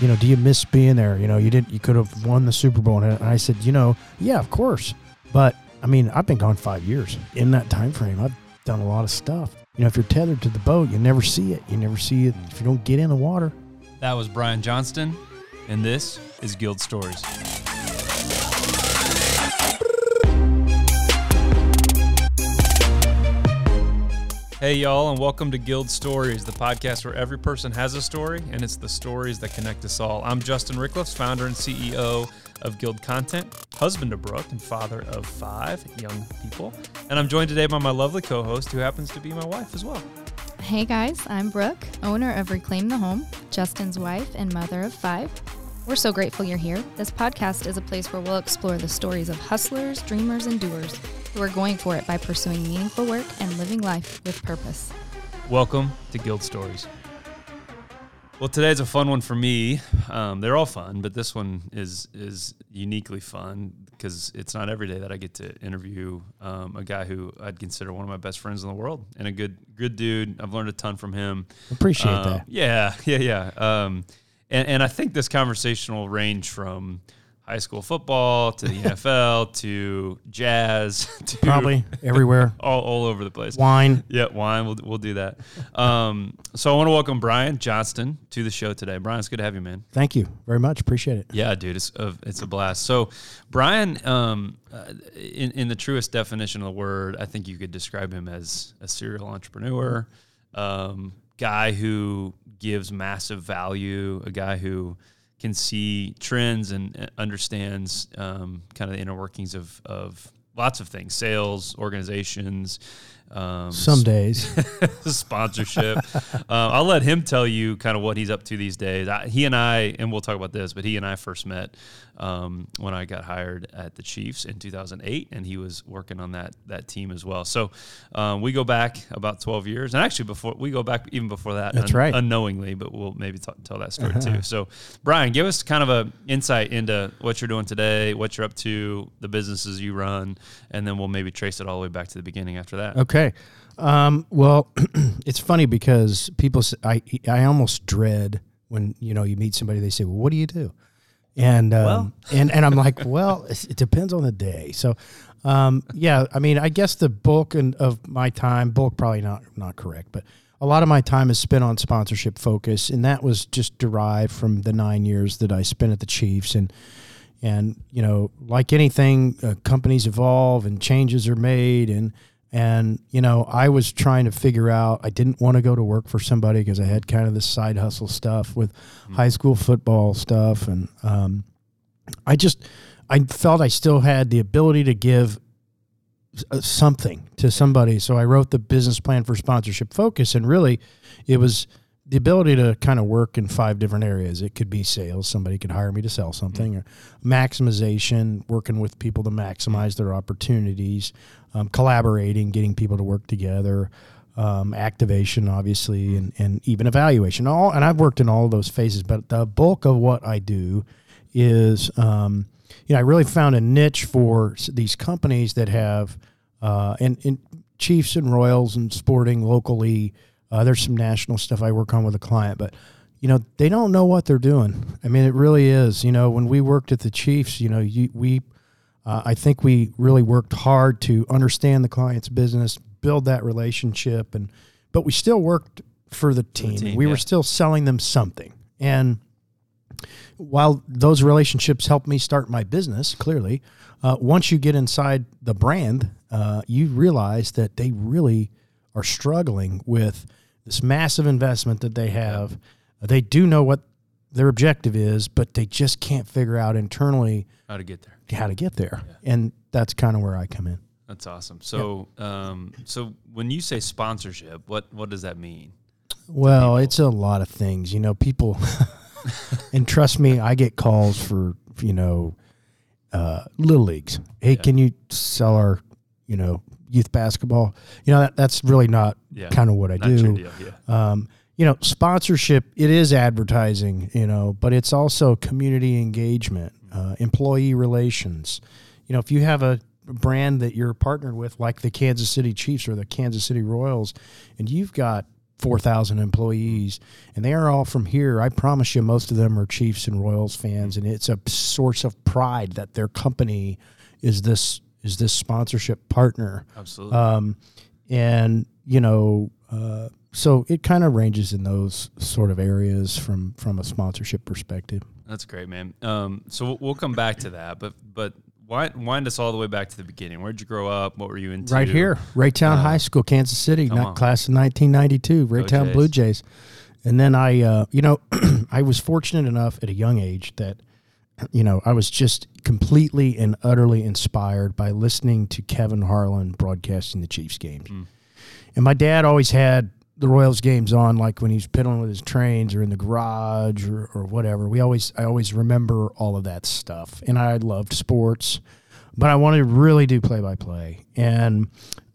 you know, do you miss being there? You know, you didn't, you could have won the Super Bowl. And I said, you know, yeah, of course. But I mean, I've been gone five years. In that time frame, I've done a lot of stuff. You know, if you're tethered to the boat, you never see it. You never see it if you don't get in the water. That was Brian Johnston, and this is Guild Stories. Hey, y'all, and welcome to Guild Stories, the podcast where every person has a story, and it's the stories that connect us all. I'm Justin Ricklefs, founder and CEO of Guild Content, husband of Brooke, and father of five young people. And I'm joined today by my lovely co host, who happens to be my wife as well. Hey guys, I'm Brooke, owner of Reclaim the Home, Justin's wife and mother of five. We're so grateful you're here. This podcast is a place where we'll explore the stories of hustlers, dreamers, and doers who are going for it by pursuing meaningful work and living life with purpose. Welcome to Guild Stories. Well, today's a fun one for me. Um, they're all fun, but this one is is uniquely fun because it's not every day that I get to interview um, a guy who I'd consider one of my best friends in the world and a good good dude. I've learned a ton from him. Appreciate Um, that. Yeah, yeah, yeah. Um, and and I think this conversation will range from high school football to the NFL to jazz to Probably everywhere. all, all over the place. Wine. Yeah, wine. We'll, we'll do that. Um, so I want to welcome Brian Johnston to the show today. Brian, it's good to have you, man. Thank you very much. Appreciate it. Yeah, dude, it's a, it's a blast. So, Brian, um, uh, in in the truest definition of the word, I think you could describe him as a serial entrepreneur, um, guy who gives massive value, a guy who can see trends and uh, understands um, kind of the inner workings of of lots of things, sales, organizations. Um, Some days. sponsorship. uh, I'll let him tell you kind of what he's up to these days. I, he and I, and we'll talk about this, but he and I first met um, when I got hired at the Chiefs in 2008, and he was working on that that team as well. So um, we go back about 12 years, and actually before we go back even before that, That's right. unknowingly, but we'll maybe t- tell that story too. So Brian, give us kind of a insight into what you're doing today, what you're up to, the businesses you run, and then we'll maybe trace it all the way back to the beginning after that. Okay. Um, well, it's funny because people, I I almost dread when, you know, you meet somebody, they say, well, what do you do? And, um, and, and I'm like, well, it depends on the day. So, um, yeah, I mean, I guess the bulk and- of my time, bulk probably not, not correct, but a lot of my time is spent on sponsorship focus. And that was just derived from the nine years that I spent at the Chiefs. And, and you know like anything uh, companies evolve and changes are made and and you know i was trying to figure out i didn't want to go to work for somebody because i had kind of this side hustle stuff with high school football stuff. And um, i just i felt i still had the ability to give uh, something to somebody. So i wrote the business plan for sponsorship focus. And really it was the ability to kind of work in five different areas. It could be sales. Somebody could hire me to sell something, or maximization, working with people to maximize their opportunities, um, collaborating, getting people to work together, um, activation, obviously, and, and even evaluation. All and I've worked in all of those phases, but the bulk of what I do is, um, you know, I really found a niche for these companies that have, uh, and, and Chiefs and Royals and sporting locally. Uh, there's some national stuff I work on with a client, but you know they don't know what they're doing. I mean, it really is. You know, when we worked at the Chiefs, you know, you, we, uh, I think we really worked hard to understand the client's business, build that relationship, and but we still worked for the team. team, we yeah. were still selling them something, and while those relationships helped me start my business, clearly, uh, once you get inside the brand, uh, you realize that they really are struggling with this massive investment that they have. They do know what their objective is, but they just can't figure out internally How to get there. how to get there. And that's kind of where I come in. That's awesome. So, um, so when you say sponsorship, what what does that mean? Well, it's a lot of things. You know, people, and trust me, I get calls for, you know, uh, little leagues. Hey, can you sell our, you know, youth basketball? You know, that, that's really not Yeah, kind of what I do. deal. Yeah. Um, you know, sponsorship, it is advertising, you know, but it's also community engagement, uh, employee relations. You know, if you have a brand that you're partnered with, like the Kansas City Chiefs or the Kansas City Royals, and you've got 4,000 employees, and they are all from here. I promise you, most of them are Chiefs and Royals fans, and it's a source of pride that their company is this is this sponsorship partner. Absolutely. Um, and you know, uh, so it kind of ranges in those sort of areas from from a sponsorship perspective. That's great, man. Um, so we'll, we'll come back to that, but but wind, wind us all the way back to the beginning. Where'd you grow up? What were you into? Right here, Raytown Uh, High School, Kansas City, not on. class of 1992, Raytown. Blue Jays. And then I, uh, you know, I was fortunate enough at a young age that, you know, I was just completely and utterly inspired by listening to Kevin Harlan broadcasting the Chiefs games. Mm. And my dad always had the Royals games on, like when he was piddling with his trains or in the garage or, or whatever. We always, I always remember all of that stuff. And I loved sports, but I wanted to really do play by play. And,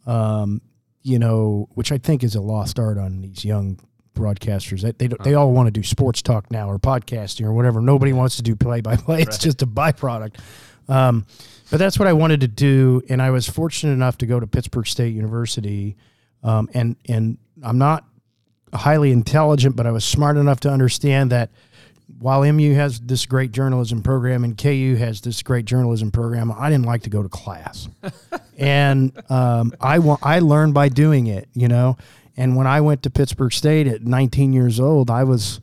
um, you know, which I think is a lost art on these young broadcasters. They they, they all want to do sports talk now or podcasting or whatever. Nobody wants to do play by play. It's just a byproduct. Um, but that's what I wanted to do, and I was fortunate enough to go to Pittsburg State University. Um, and and I'm not highly intelligent, but I was smart enough to understand that while MU has this great journalism program and KU has this great journalism program, I didn't like to go to class, and um, I wa- I learned by doing it, you know. And when I went to Pittsburg State at 19 years old, I was,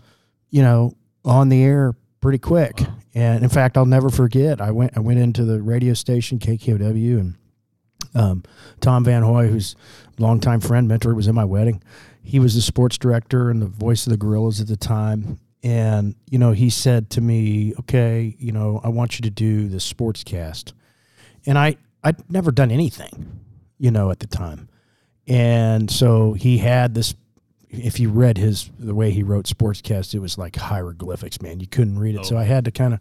you know, on the air pretty quick. And in fact, I'll never forget. I went I went into the radio station KKOW and um, Tom Van Hoy, who's a longtime friend, mentor, was in my wedding. He was the sports director and the voice of the Gorillas at the time. And, you know, he said to me, okay, you know, I want you to do the sports cast. And I, I'd never done anything, you know, at the time. And so he had this, if you read his, the way he wrote sportscast, it was like hieroglyphics, man. You couldn't read it. So I had to kind of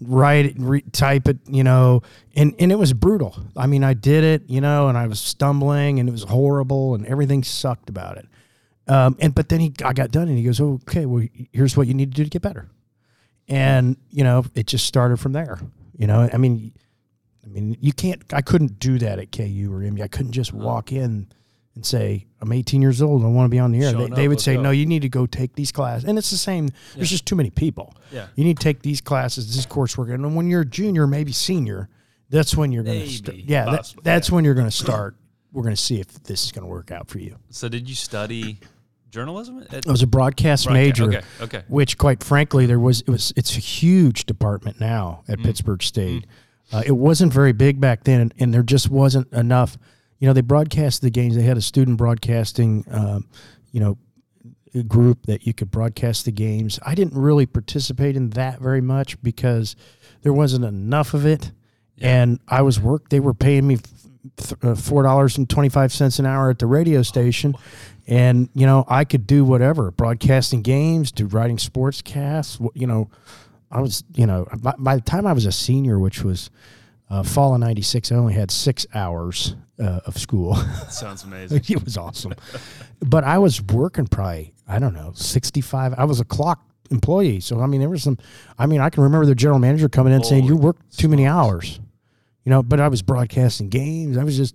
write it, re- type it, you know, and, and it was brutal. I mean, I did it, you know, and I was stumbling and it was horrible and everything sucked about it. Um, and, but then he, I got done and he goes, oh, okay, well, here's what you need to do to get better. And, you know, it just started from there, you know, I mean, I mean, you can't, I couldn't do that at KU or MU. I couldn't just walk in and say, I'm 18 years old. I want to be on the air. They, Showing they would say, no, you need to go take these classes. And it's the same. There's just too many people. Yeah. You need to take these classes, this coursework. And when you're a junior, maybe senior, that's when you're going to start. Yeah, that, that's yeah. when you're going to start. We're going to see if this is going to work out for you. So did you study journalism? At, I was a broadcast major, Okay. Okay. which, quite frankly, there was it was it's a huge department now at Pittsburg State. Uh, it wasn't very big back then, and, and there just wasn't enough. You know, they broadcast the games. They had a student broadcasting, um, you know, group that you could broadcast the games. I didn't really participate in that very much because there wasn't enough of it, and I was work. They were paying me uh, four dollars and twenty five cents an hour at the radio station, and you know I could do whatever, broadcasting games, to writing sportscasts. wh- You know, I was you know by, by the time I was a senior, which was uh, fall of '96, I only had six hours uh, of school. Sounds amazing. it was awesome, but I was working probably I don't know sixty five. I was a clock employee, so I mean there was some. I mean I can remember the general manager coming in and saying you Holy worked too many hours, you know. But I was broadcasting games. I was just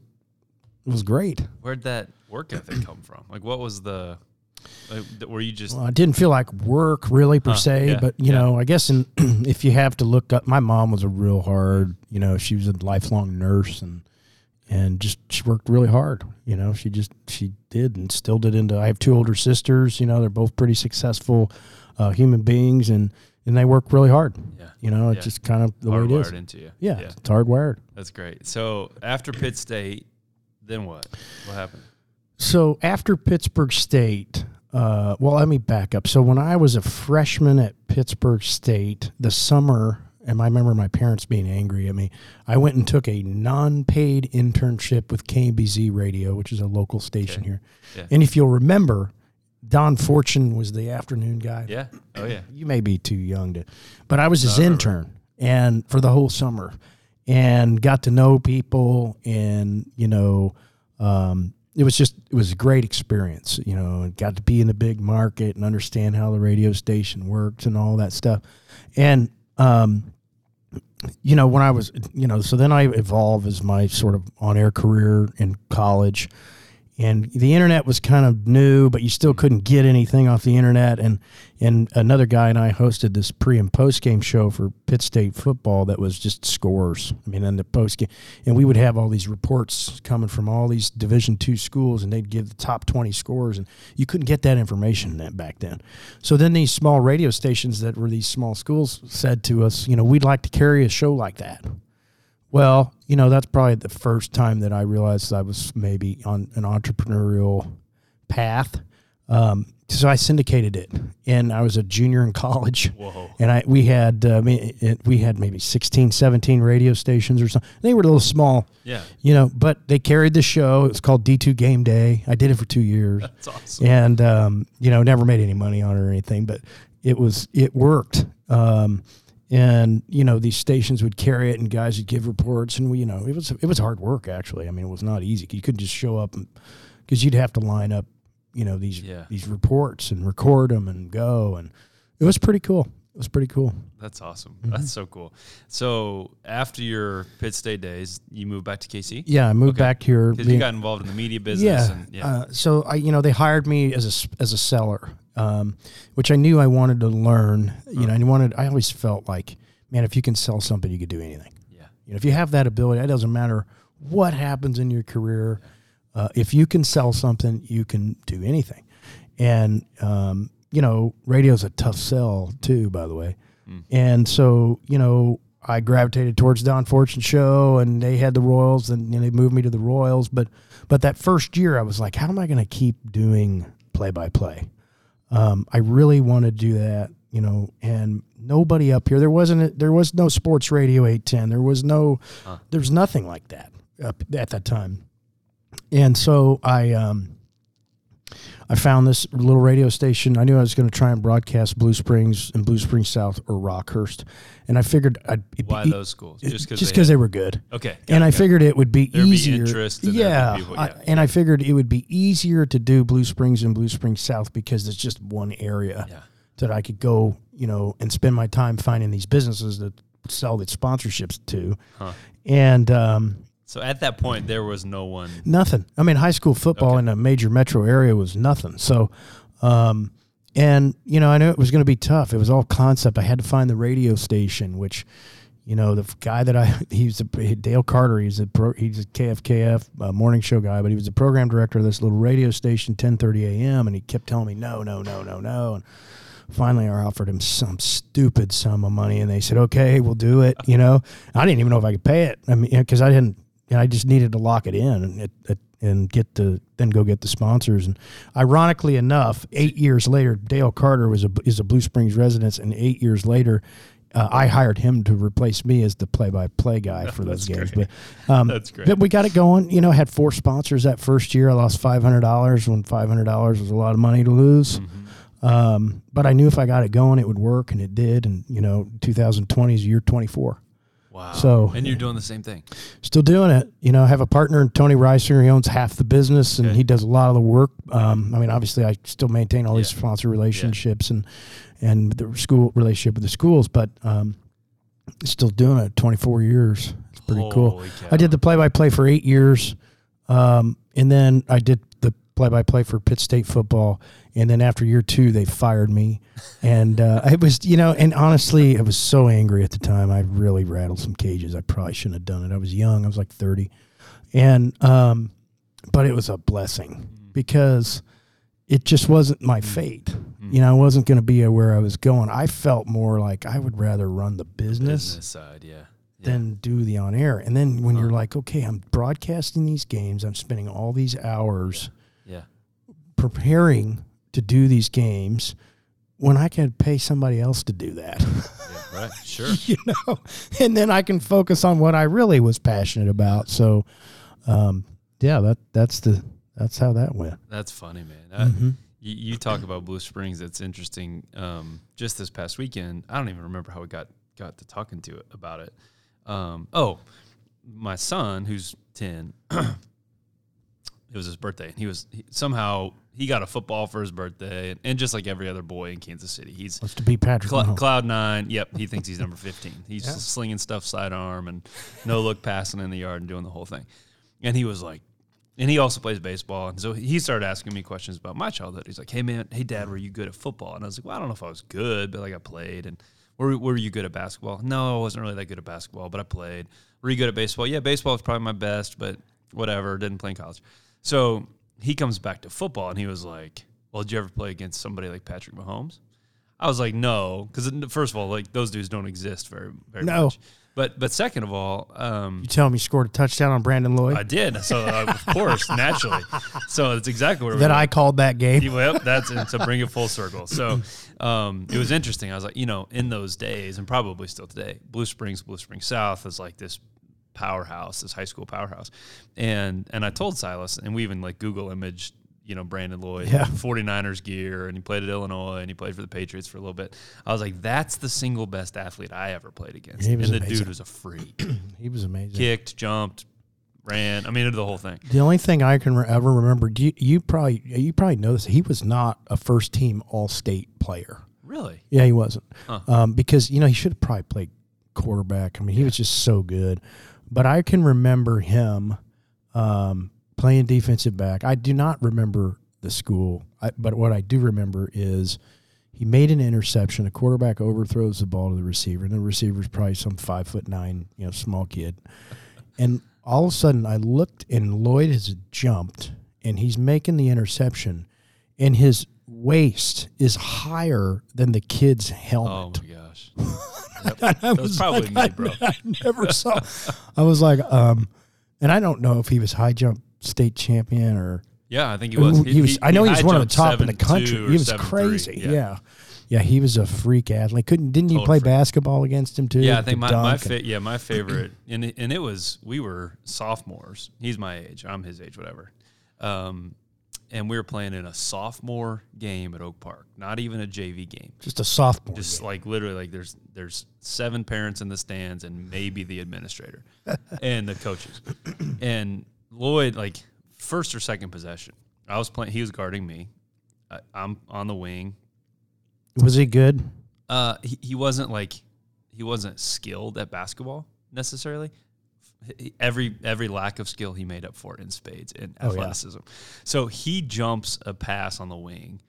it was great. Where'd that work ethic come from? Like, what was the? Like, were you just? Well, it didn't feel like work really per Huh, se, yeah, but you yeah. know, I guess in, if you have to look up, my mom was a real hard, you know, she was a lifelong nurse and and just she worked really hard. You know, she just she did and still did. Into I have two older sisters. You know, they're both pretty successful uh, human beings, and and they work really hard. Yeah. You know, it's Yeah. just kind of the way it hardwired is. into you. Yeah, it's hardwired. That's great. So after Pitt State, then what? What happened? So after Pittsburg State, uh, well, let me back up. So when I was a freshman at Pittsburg State, the summer, and I remember my parents being angry at me, I went and took a non-paid internship with KBZ Radio, which is a local station Okay. here. Yeah. And if you'll remember, Don Fortune was the afternoon guy. Yeah. Oh yeah. You may be too young to, but I was his No, intern and for the whole summer and got to know people and, you know, um, it was just, it was a great experience, you know, got to be in the big market and understand how the radio station works and all that stuff. And, um, you know, when I was, you know, so then I evolved as my sort of on air career in college. And the internet was kind of new, but you still couldn't get anything off the internet. And and another guy and I hosted this pre and post game show for Pitt State football that was just scores. I mean, in the post game, and we would have all these reports coming from all these Division two schools, and they'd give the top twenty scores, and you couldn't get that information that back then. So then these small radio stations that were these small schools said to us, you know, we'd like to carry a show like that. Well, you know, that's probably the first time that I realized I was maybe on an entrepreneurial path. Um, so I syndicated it, and I was a junior in college. Whoa. And I we had uh, we had maybe 16, 17 radio stations or something. They were a little small, Yeah. you know, but they carried the show. It was called D2 Game Day. I did it for two years That's awesome. and um, you know never made any money on it or anything but it was it worked um, and you know these stations would carry it and guys would give reports. And we you know it was it was hard work actually. I mean it was not easy you couldn't just show up because you'd have to line up you know these Yeah. these reports and record them and go. And it was pretty cool was pretty cool That's awesome. Mm-hmm. That's so cool. So after your Pitt State days, you moved back to KC yeah i moved Okay. back here because you got involved in the media business. yeah. And, yeah. Uh, so I, you know, they hired me as a as a seller, um, which I knew I wanted to learn. You know, I wanted. I always felt like, man, if you can sell something, you could do anything. yeah. You know, if you have that ability, it doesn't matter what happens in your career. Uh, if you can sell something, you can do anything. And um, you know, radio's a tough sell too, by the way. And so, you know, I gravitated towards Don Fortune show, and they had the Royals, and you know, they moved me to the Royals. But but that first year, I was like, how am I going to keep doing play by play? Um, I really want to do that, you know, and nobody up here. There wasn't. A, there was no sports radio eight ten. There was no. There's nothing like that up at that time. And so I um, I found this little radio station. I knew I was going to try and broadcast Blue Springs and Blue Springs South or Rockhurst, and I figured I'd be Why those schools? Just because just because they, were good. Okay. And I it, it. figured it would be There'd easier. interest and there'd be yeah, people- I- and I figured it would be easier to do Blue Springs and Blue Springs South because it's just one area Yeah. that I could go, you know, and spend my time finding these businesses that sell the sponsorships to, Huh. and um, So at that point, there was no one. Nothing. I mean, high school football Okay. in a major metro area was nothing. So, um, and you know, I knew it was going to be tough. It was all concept. I had to find the radio station, which, you know, the guy that I he's a Dale Carter. He's a pro, he's a KFKF uh, morning show guy, but he was the program director of this little radio station, ten thirty a.m. And he kept telling me no, no, no, no, no. And finally, I offered him some stupid sum of money, and they said, "Okay, we'll do it." You know, I didn't even know if I could pay it. I mean, because I didn't. Know, I just needed to lock it in and it, it, and get the then go get the sponsors. And ironically enough, eight years later, Dale Carter was a is a Blue Springs resident, and eight years later. Uh, I hired him to replace me as the play-by-play guy for those games, great. but um, That's great. But we got it going. You know, had four sponsors that first year. I lost five hundred dollars when five hundred dollars was a lot of money to lose. Mm-hmm. Um, but I knew if I got it going, it would work, and it did. And you know, 2020 is year 24. Wow. So- and you're doing the same thing. Still doing it. You know, I have a partner, Tony Reiser. He owns half the business, and Okay. he does a lot of the work. Um, I mean, obviously, I still maintain all these sponsor relationships and and the school relationship with the schools, but um, still doing it. 24 years. It's pretty cool. Cow. I did the play-by-play for eight years, um, and then I did the play-by-play for Pitt State football. And then after year two, they fired me, and uh, it was you know, and honestly, I was so angry at the time. I really rattled some cages. I probably shouldn't have done it. I was young. I was like thirty, and um, but it was a blessing because it just wasn't my fate. You know, I wasn't going to be where I was going. I felt more like I would rather run the business side. Yeah. Yeah. than do the on air. And then when you're like, okay, I'm broadcasting these games, I'm spending all these hours. Preparing to do these games when I can pay somebody else to do that. Yeah. Right. Sure. you know, and then I can focus on what I really was passionate about. So, um, yeah, that that's the that's how that went. That's funny, man. I, Mm-hmm. you, you talk about Blue Springs. It's interesting. Um, just this past weekend, I don't even remember how we got got to talking to it about it. Um, oh, my son, who's ten, it was his birthday, and he was he, somehow he got a football for his birthday, and, and just like every other boy in Kansas City, he's Wants to be Patrick Cl- Mahomes. Cloud nine. Yep, he thinks he's number fifteen. He's slinging stuff sidearm and no look passing in the yard and doing the whole thing. And he was like, and he also plays baseball. And so he started asking me questions about my childhood. He's like, "Hey man, hey dad, were you good at football?" And I was like, "Well, I don't know if I was good, but like I played." And were, were you good at basketball? No, I wasn't really that good at basketball, but I played. Were you good at baseball? Yeah, baseball was probably my best, but whatever. Didn't play in college. So he comes back to football, and he was like, "Well, did you ever play against somebody like Patrick Mahomes?" I was like, "No," because first of all, like those dudes don't exist very very No. much. But but second of all, um, You tell me you scored a touchdown on Brandon Lloyd? I did. So uh, of course, naturally. So that's exactly what that I called that game. Well, that's and to bring it full circle. So um, it was interesting. I was like, you know, in those days, and probably still today, Blue Springs, Blue Springs South is like this powerhouse, this high school powerhouse. And and I told Silas, and we even like Google imaged, you know, Brandon Lloyd, Yeah. 49ers gear, and he played at Illinois, and he played for the Patriots for a little bit. I was like, that's the single best athlete I ever played against. And was the dude was a freak. He was amazing. Kicked, jumped, ran. I mean, did the whole thing. The only thing I can re- ever remember, you, you probably you probably know this. He was not a first team All State player. Really? Yeah, he wasn't. Huh. Um, because you know he should have probably played quarterback. I mean, he was just so good. But I can remember him um, playing defensive back. I do not remember the school, I, but what I do remember is he made an interception. A quarterback overthrows the ball to the receiver, and the receiver's probably some five foot nine, you know, small kid. And all of a sudden, I looked, and Lloyd has jumped, and he's making the interception, and his waist is higher than the kid's helmet. Oh my gosh. I was probably me, I, bro. I never saw. I was like, um, and I don't know if he was high jump state champion or Yeah, I think he was. He, was. I know he was one of the top in the country. He was 7'3". crazy. Yeah. yeah, He was a freak athlete. Couldn't didn't you play freak. basketball against him too? Yeah, I think my, my fa- yeah my favorite and it, and it was we were sophomores. He's my age. I'm his age. Whatever. Um, and we were playing in a sophomore game at Oak Park. Not even a JV game. just a sophomore. Just game. like literally like there's there's seven parents in the stands and maybe the administrator and the coaches. And Lloyd like first or second possession. I was playing. He was guarding me. I, I'm on the wing. was he good? Uh, he, he wasn't like he wasn't skilled at basketball necessarily. He- Every every lack of skill he made up for in spades in Oh, yeah. athleticism. So he jumps a pass on the wing,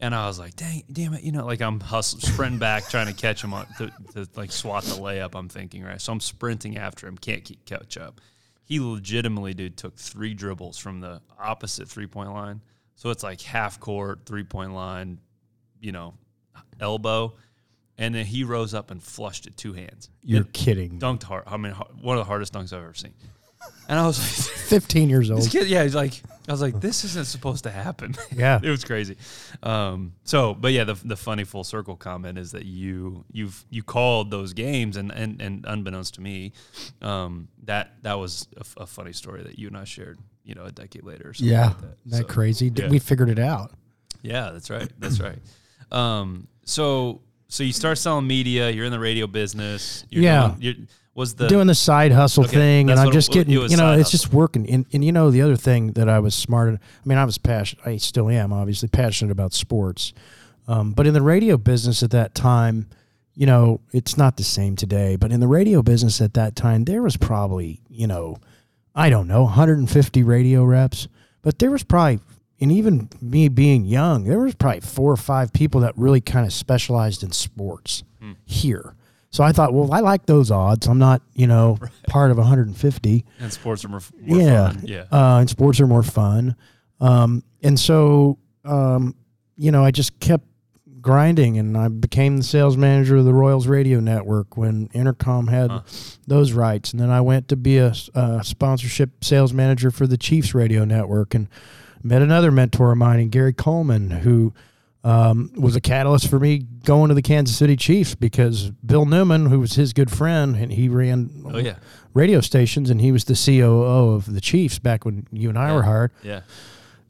and I was like, "Dang, damn it!" You know, like I'm hustling, sprinting back, trying to catch him on to, to like swat the layup. I'm thinking right, so I'm sprinting after him, can't keep catch up. He legitimately, dude, took three dribbles from the opposite three point line. So it's like half court, three point line, you know, elbow, and then he rose up and flushed it two hands. You're It kidding. dunked hard. I mean, one of the hardest dunks I've ever seen. And I was like, Fifteen years this old. kid, yeah, he's like, I was like, this isn't supposed to happen. Yeah. it was crazy. Um, so, but yeah, the, the funny full circle comment is that you you've you called those games, and and, and unbeknownst to me, um, that that was a, f- a funny story that you and I shared. You know, a decade later. Or something Yeah, like that. that So, crazy. yeah. We figured it out. yeah, that's right. That's right. Um, so so you start selling media. You're in the radio business. You're Yeah. doing- you're, was the doing the side hustle Okay, thing, and I'm just it getting, was you know, it's just working. And, and you know, the other thing that I was smart. at- I mean, I was passionate. I still am, obviously passionate about sports. Um, but in the radio business at that time, you know, it's not the same today. But in the radio business at that time, there was probably, you know, I don't know, 150 radio reps. But there was probably, and even me being young, there was probably four or five people that really kind of specialized in sports here. So I thought, well, I like those odds. I'm not, you know, part of 150 and sports are more, more yeah, fun. Yeah. Uh, and sports are more fun. Um, and so, um, you know, I just kept grinding, and I became the sales manager of the Royals Radio Network when Entercom had Huh. those rights, and then I went to be a sponsorship sales manager for the Chiefs Radio Network, and met another mentor of mine, Gary Coleman, who. Um, was a catalyst for me going to the Kansas City Chiefs because Bill Newman, who was his good friend, and he ran oh yeah. radio stations, and he was the COO of the Chiefs back when you and I were hired. Yeah.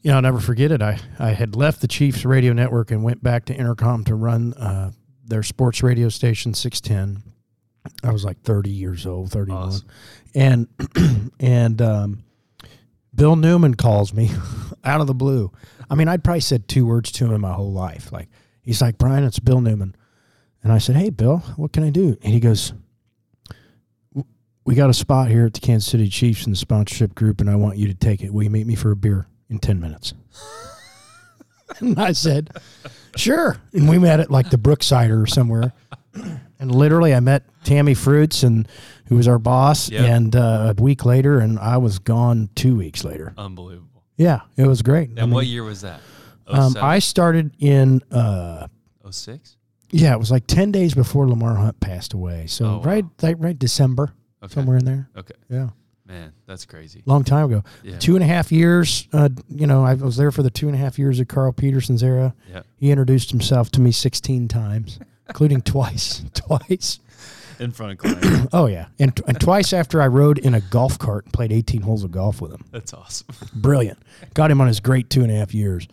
You know, I'll never forget it. I, I had left the Chiefs radio network and went back to Entercom to run uh, their sports radio station, 610. I was like 30 years old, 31. Awesome. And, and um, Bill Newman calls me out of the blue. I mean, I'd probably said two words to him in my whole life. Like, he's like, Brian, it's Bill Newman. And I said, Hey, Bill, what can I do? And he goes, we got a spot here at the Kansas City Chiefs in the sponsorship group, and I want you to take it. Will you meet me for a beer in 10 minutes? and I said, sure. And we met at like the Brookside or somewhere. And literally, I met Tammy Fruits, and who was our boss. Yep. And uh, a week later, and I was gone two weeks later. Unbelievable. Yeah, it was great. And I mean, what year was that? um, I started in, uh, 06? yeah, it was like 10 days before Lamar Hunt passed away. So Oh, wow. right, like, right December, Okay. somewhere in there. Okay. Yeah. Man, that's crazy. long time ago. Yeah. Two and a half years. Uh, you know, I was there for the two and a half years of Carl Peterson's era. Yeah. He introduced himself to me 16 times, including twice. Twice. In front of clients. Oh, yeah. And, and twice after I rode in a golf cart and played 18 holes of golf with him. that's awesome. Brilliant. Got him on his great two and a half years.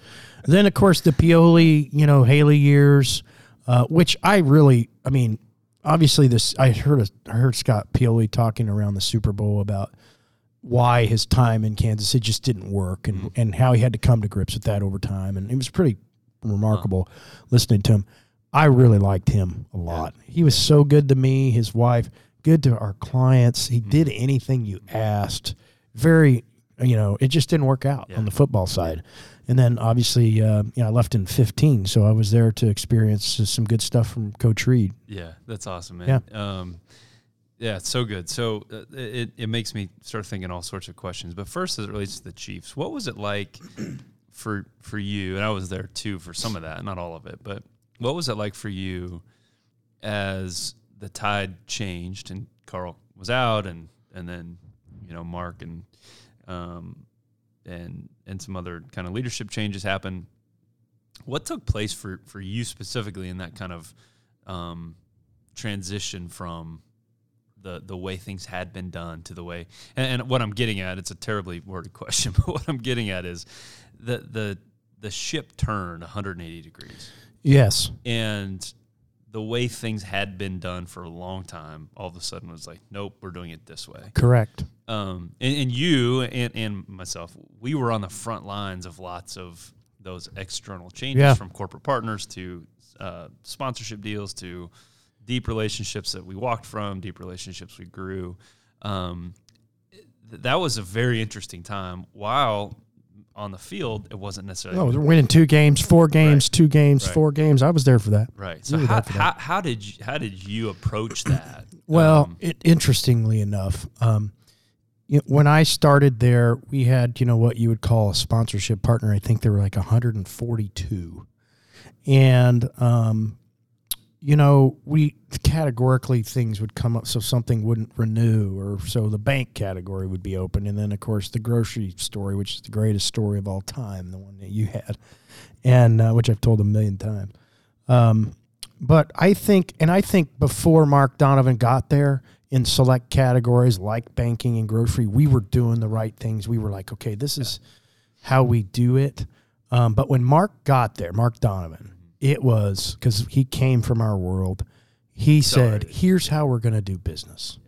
Then, of course, the Pioli, you know, Haley years, uh, which I really, I mean, obviously, this, I heard, a, I heard Scott Pioli talking around the Super Bowl about why his time in Kansas City just didn't work and, and how he had to come to grips with that over time. And it was pretty remarkable listening to him. I really liked him a lot. He was so good to me, his wife, good to our clients. He did anything you asked. Very, you know, it just didn't work out on the football side. And then obviously, uh, you know, I left in 15, so I was there to experience some good stuff from Coach Reid. Yeah, that's awesome, man. Yeah. Um, yeah, it's so good. So uh, it, it makes me start thinking all sorts of questions. But first, as it relates to the Chiefs, what was it like for for you? And I was there too for some of that, not all of it. But what was it like for you as the tide changed and Carl was out, and and then you know Mark and um, and and some other kind of leadership changes happened. What took place for for you specifically in that kind of um, transition from the the way things had been done to the way and, and what I'm getting at it's a terribly worded question but what I'm getting at is the the the ship turned 180 degrees Yes. and the way things had been done for a long time all of a sudden was like nope we're doing it this way Correct. um, and, and you and, and myself, we were on the front lines of lots of those external changes Yeah. from corporate partners to uh, sponsorship deals to deep relationships that we walked from, deep relationships we grew. Um, th- that was a very interesting time. While on the field, it wasn't necessarily Oh, they're winning two games, four games, two games, Right. four games. I was there for that. right. So how, how, how did you, how did you approach that? Well, Um, it, interestingly enough, um, you know, when I started there, we had you know what you would call a sponsorship partner. I think there were like 142, and um, you know we categorically things would come up, so something wouldn't renew, or so the bank category would be open, and then of course the grocery story, which is the greatest story of all time, the one that you had, and uh, which I've told a million times. Um, but I think, and I think before Mark Donovan got there in select categories like banking and grocery, we were doing the right things. We were like, okay, this is how we do it. Um, but when Mark got there, Mark Donovan, it was because he came from our world. He said, here's how we're going to do business.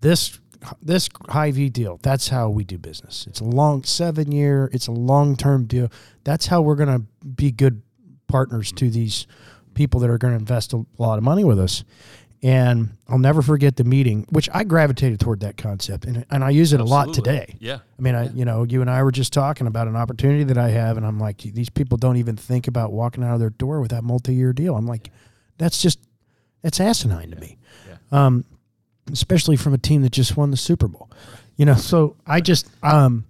This this Hy-Vee deal, that's how we do business. It's a long seven year, it's a long term deal. That's how we're going to be good partners to these people that are going to invest a lot of money with us. And I'll never forget the meeting, which I gravitated toward that concept, and, and I use it a lot today. Yeah. I mean, I you know, you and I were just talking about an opportunity that I have, and I'm like, these people don't even think about walking out of their door with that multi-year deal. I'm like, that's just that's asinine to me, Yeah. um, especially from a team that just won the Super Bowl. You know, so I just, um,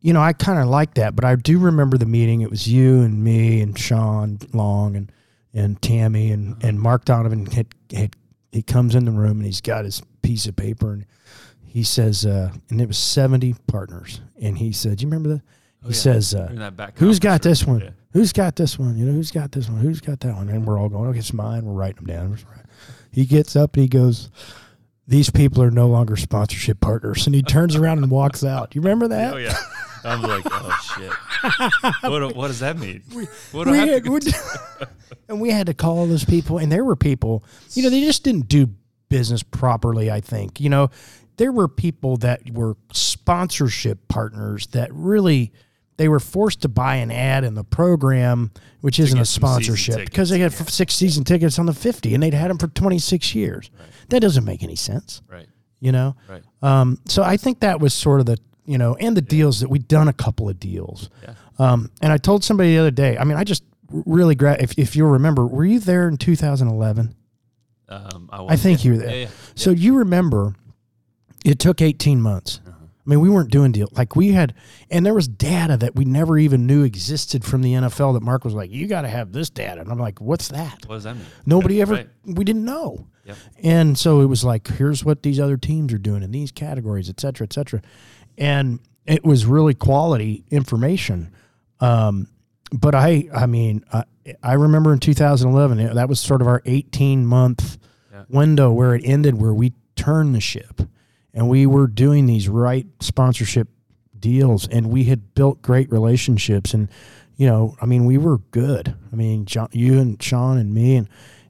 you know, I kind of like that, but I do remember the meeting. It was you and me and Sean Long and and Tammy and and Mark Donovan had had he comes in the room and he's got his piece of paper and he says, uh, and it was 70 partners. And he said, Do you remember that? He yeah. says, uh, In that back who's got this one? Yeah. Who's got this one? You know, who's got this one? Who's got that one? And we're all going, okay, it's mine. We're writing them down. He gets up and he goes, these people are no longer sponsorship partners. And he turns around and walks out. You remember that? Oh yeah. I'm like, oh shit. what, what does that mean? What do I we have had, we- and we had to call those people, and there were people, you know, they just didn't do business properly. I think, you know, there were people that were sponsorship partners that really they were forced to buy an ad in the program, which isn't a get some season sponsorship because they had f six season tickets on the fifty, and they'd had them for twenty six years. That doesn't make any sense. Right. You know, Right. um, so I think that was sort of the you know, and the deals that we'd done a couple of deals. Yeah. Um, and I told somebody the other day. I mean, I just really gra- if if you remember, were you there in 2011? Um, I, I think yeah, you were there. Yeah, yeah. So you remember, it took 18 months. I mean, we weren't doing deals like we had, and there was data that we never even knew existed from the NFL. That Mark was like, "You got to have this data," and I'm like, "What's that?" What does that mean? Nobody Yeah, ever, right. we didn't know. Yep. And so it was like, here's what these other teams are doing in these categories, et cetera, et cetera. And it was really quality information. Um, but I, I mean, I, I remember in 2011, that was sort of our 18 month Yeah. window where it ended, where we turned the ship and we were doing these right sponsorship deals and we had built great relationships and you know i mean we were good i mean John, you and sean and me and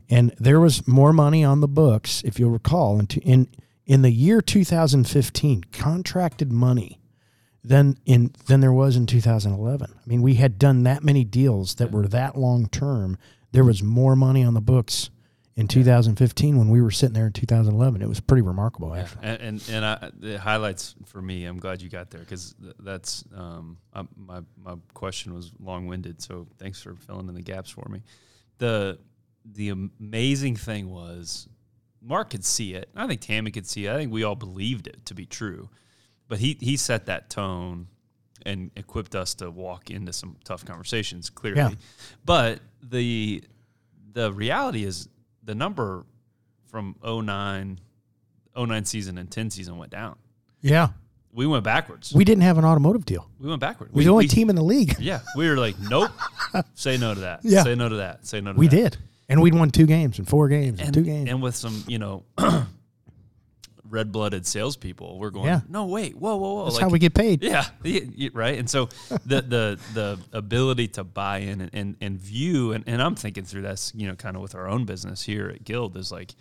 and there was more money on the books if you'll recall in in, in the year 2015 contracted money than in than there was in 2011 i mean we had done that many deals that were that long term. There was more money on the books in 2015 when we were sitting there in 2011 it was pretty remarkable actually. And and, and I, the highlights for me, I'm glad you got there because th- that's um, I, my my question was long winded. So thanks for filling in the gaps for me. The the amazing thing was Mark could see it. I think Tammy could see it. I think we all believed it to be true. But he he set that tone and equipped us to walk into some tough conversations clearly. Yeah. But the the reality is the number from 09 09 season and 10 season went down. yeah We went backwards. we didn't have an automotive deal We went backwards. we're the only team in the league Yeah, we were like, nope. say no to that. Yeah. Say no to that. Say no to we that. We did and we'd won two games and four games and, And, two games and with some, you know, red blooded salespeople, we're going, Yeah. no, wait, whoa, whoa, whoa. that's Like, how we get paid Yeah, right. And so the the the ability to buy in and, and, and view and, and I'm thinking through this, you know, kind of with our own business here at Guild is like,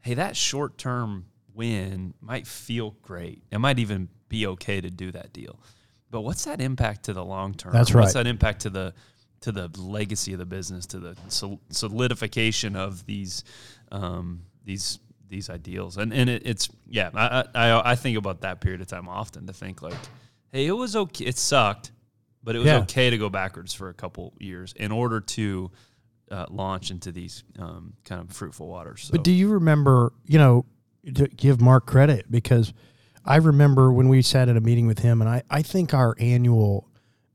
hey, that short term win might feel great. It might even be okay to do that deal. But what's that impact to the long term? That's right. What's that impact to the to the legacy of the business, to the sol- solidification of these um, these these ideals? And and it, it's yeah, I, I I think about that period of time often to think like, hey, it was okay, it sucked, but it was Yeah. okay to go backwards for a couple years in order to uh, launch into these um, kind of fruitful waters. So. But do you remember, you know, to give Mark credit because I remember when we sat at a meeting with him, and I, I think our annual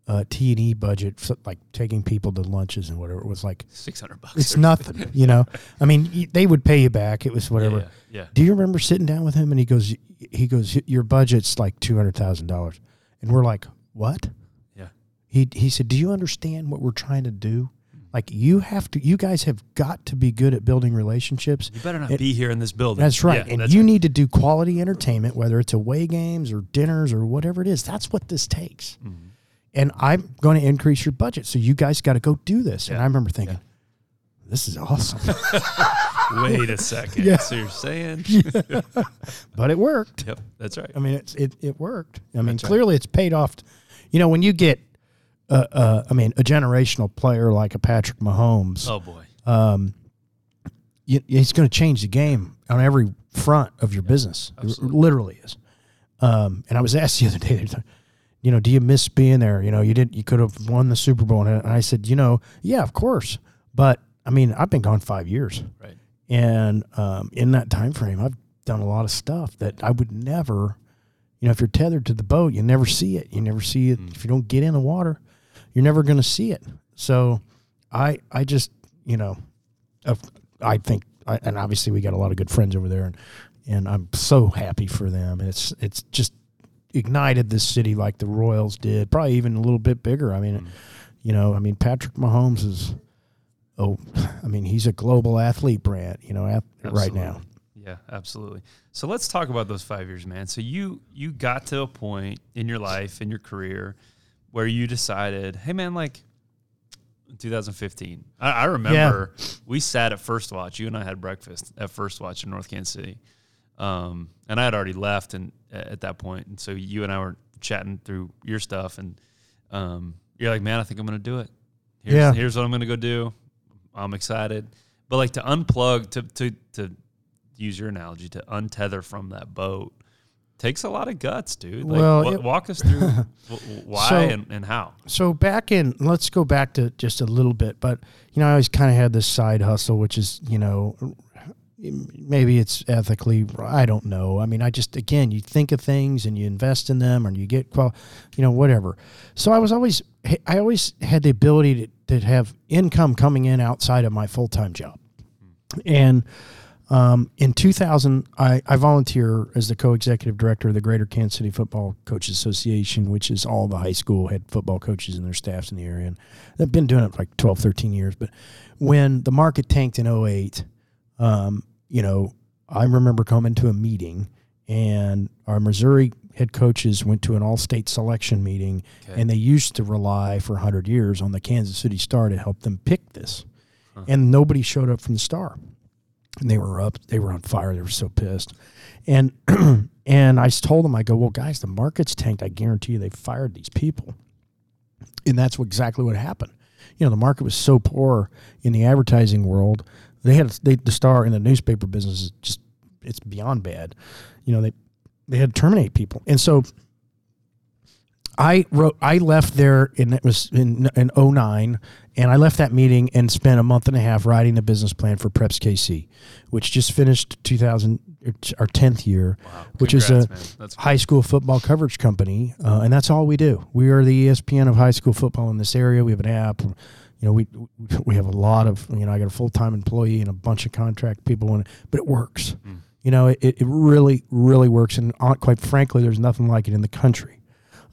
uh, T and E budget, so, like taking people to lunches and whatever, it was like six hundred bucks. it's nothing. You know, I mean, they would pay you back. It was whatever. Yeah, yeah, Do you remember sitting down with him and he goes, he goes, your budget's like two hundred thousand dollars, and we're like, what? yeah, He he said, do you understand what we're trying to do? Like you have to, you guys have got to be good at building relationships. You better not be here in this building. That's right. Yeah, and that's you right. need to do quality entertainment, whether it's away games or dinners or whatever it is. That's what this takes. Mm-hmm. And I'm going to increase your budget. So you guys got to go do this. And I remember thinking, this is awesome. Wait a second. Yeah. So you're saying? but it worked. Yep, that's right. I mean, it's, it, it worked. I mean, That's right. clearly it's paid off. You know, when you get, uh, uh, I mean, a generational player like a Patrick Mahomes, Oh boy. um, you, he's going to change the game on every front of your business. It absolutely. literally is. Um, and I was asked the other day, you know, do you miss being there? You know, you did, you could have won the Super Bowl. And I said, you know, yeah, of course. But I mean, I've been gone five years, Right. and um, in that time frame, I've done a lot of stuff that I would never. You know, if you're tethered to the boat, you never see it. You never see it. If you don't get in the water, you're never going to see it. So, I I just you know, I think, I, and obviously we got a lot of good friends over there, and and I'm so happy for them. And it's it's just ignited this city like the Royals did, probably even a little bit bigger. I mean, mm. you know, I mean Patrick Mahomes is, oh, I mean he's a global athlete brand, you know, ath- right now. Yeah, absolutely. So let's talk about those five years, man. So you you got to a point in your life, in your career, where you decided, hey, man, like. in 2015. I, I remember we sat at First Watch. You and I had breakfast at First Watch in North Kansas City, um, and I had already left and at that point. And so you and I were chatting through your stuff, and um, you're like, "Man, I think I'm going to do it. Here's, Yeah. here's what I'm going to go do. I'm excited." But like to unplug, to to to use your analogy to untether from that boat takes a lot of guts, dude. Like, well, it, walk us through why so, and, and how. So back in, let's go back to just a little bit, but you know, I always kind of had this side hustle, which is, you know, maybe it's ethically, I don't know. I mean, I just, again, you think of things and you invest in them and you get, well, you know, whatever. So I was always, I always had the ability to, to have income coming in outside of my full-time job. And, um, in 2000, I, I volunteer as the co-executive director of the Greater Kansas City Football Coaches Association, which is all the high school head football coaches and their staffs in the area. And they've been doing it for like 12, 13 years. But when the market tanked in 08, um, you know, I remember coming to a meeting and our Missouri head coaches went to an all-state selection meeting okay. and they used to rely for 100 years on the Kansas City Star to help them pick this. Huh. And nobody showed up from the Star and they were up, they were on fire. They were so pissed. And and I told them, I go, well, guys, the market's tanked. I guarantee you, they fired these people. And that's what, exactly what happened. You know, the market was so poor in the advertising world. They had they, the star in the newspaper business is just it's beyond bad. You know, they they had to terminate people, and so I wrote. I left there, and it was in in 09, and I left that meeting and spent a month and a half writing the business plan for Preps KC, which just finished 2000 our 10th year, wow. which Congrats, is a high school football coverage company, uh, and that's all we do. We are the ESPN of high school football in this area. We have an app. You know, we we have a lot of you know. I got a full time employee and a bunch of contract people it, but it works. Mm. You know, it, it really really works, and uh, quite frankly, there's nothing like it in the country.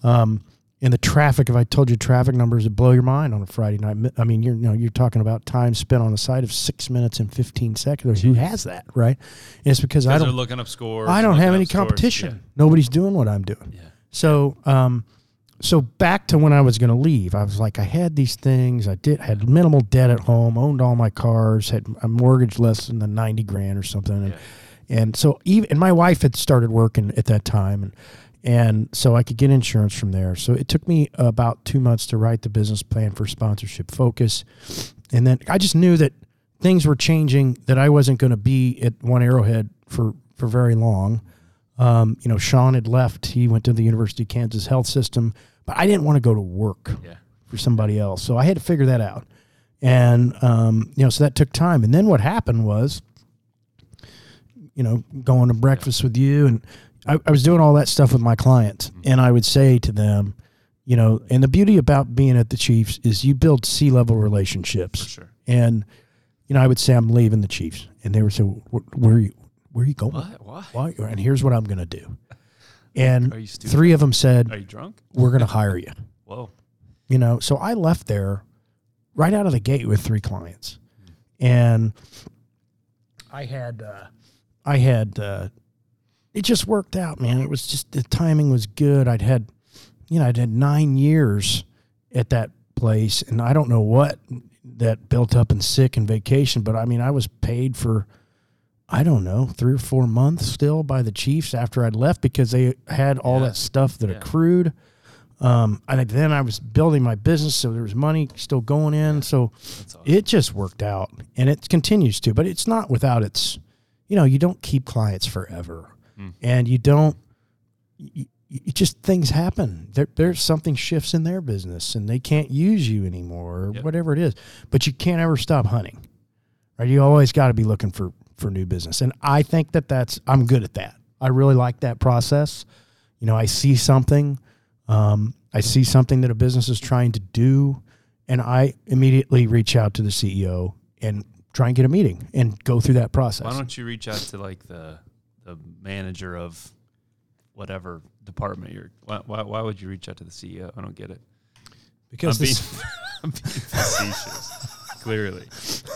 Um, and the traffic, if I told you traffic numbers, would blow your mind on a Friday night. I mean, you're you know you're talking about time spent on the site of six minutes and fifteen seconds. Who has that, right? And it's because I don't looking up scores. I don't have any competition. Yeah. Nobody's doing what I'm doing. Yeah. So, um, so back to when I was going to leave, I was like, I had these things. I did had minimal debt at home, owned all my cars, had a mortgage less than the ninety grand or something, and yeah. and so even and my wife had started working at that time and and so I could get insurance from there. So it took me about two months to write the business plan for sponsorship focus, and then I just knew that things were changing. That I wasn't going to be at One Arrowhead for for very long. Um, you know, Sean had left; he went to the University of Kansas Health System, but I didn't want to go to work yeah. for somebody else, so I had to figure that out. And um, you know, so that took time. And then what happened was, you know, going to breakfast with you and I, I was doing all that stuff with my clients, mm-hmm. and I would say to them, you know, and the beauty about being at the Chiefs is you build C level relationships. Sure. And you know, I would say I'm leaving the Chiefs, and they would say, "Where, where are you? Where are you going? What? Why? Why? And here's what I'm going to do." And three of them said, "Are you drunk? We're going to hire you." Whoa. You know, so I left there right out of the gate with three clients, and I had, uh, I had. Uh, it just worked out, man. It was just the timing was good. I'd had, you know, I'd had nine years at that place, and I don't know what that built up in sick and vacation, but I mean, I was paid for, I don't know, three or four months still by the Chiefs after I'd left because they had all yeah. that stuff that yeah. accrued. Um, and then I was building my business, so there was money still going in. So awesome. it just worked out, and it continues to. But it's not without its, you know, you don't keep clients forever mm. and you don't. You, you just things happen. There, there's something shifts in their business, and they can't use you anymore, or yep. whatever it is. But you can't ever stop hunting, right? You always got to be looking for for new business, and I think that that's I'm good at that. I really like that process. You know, I see something, um, I see something that a business is trying to do, and I immediately reach out to the CEO and try and get a meeting and go through that process. Why don't you reach out to like the the manager of whatever department you're. Why, why, why would you reach out to the CEO? I don't get it. Because I'm being, I'm being facetious, clearly.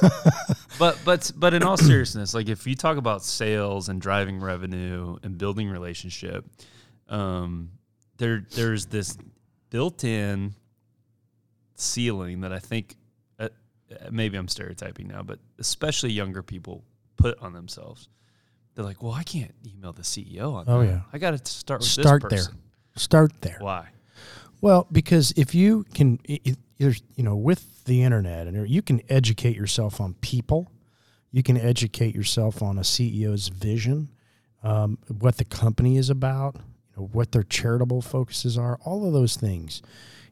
but but but in all seriousness, like if you talk about sales and driving revenue and building relationship, um, there there's this built-in ceiling that I think uh, maybe I'm stereotyping now, but especially younger people put on themselves they're like, well, I can't email the CEO on oh, that. yeah. I got to start with start there. Start there. Why? Well, because if you can, it, you know, with the internet and you can educate yourself on people, You can educate yourself on a CEO's vision, um, what the company is about, you know, what their charitable focuses are, all of those things.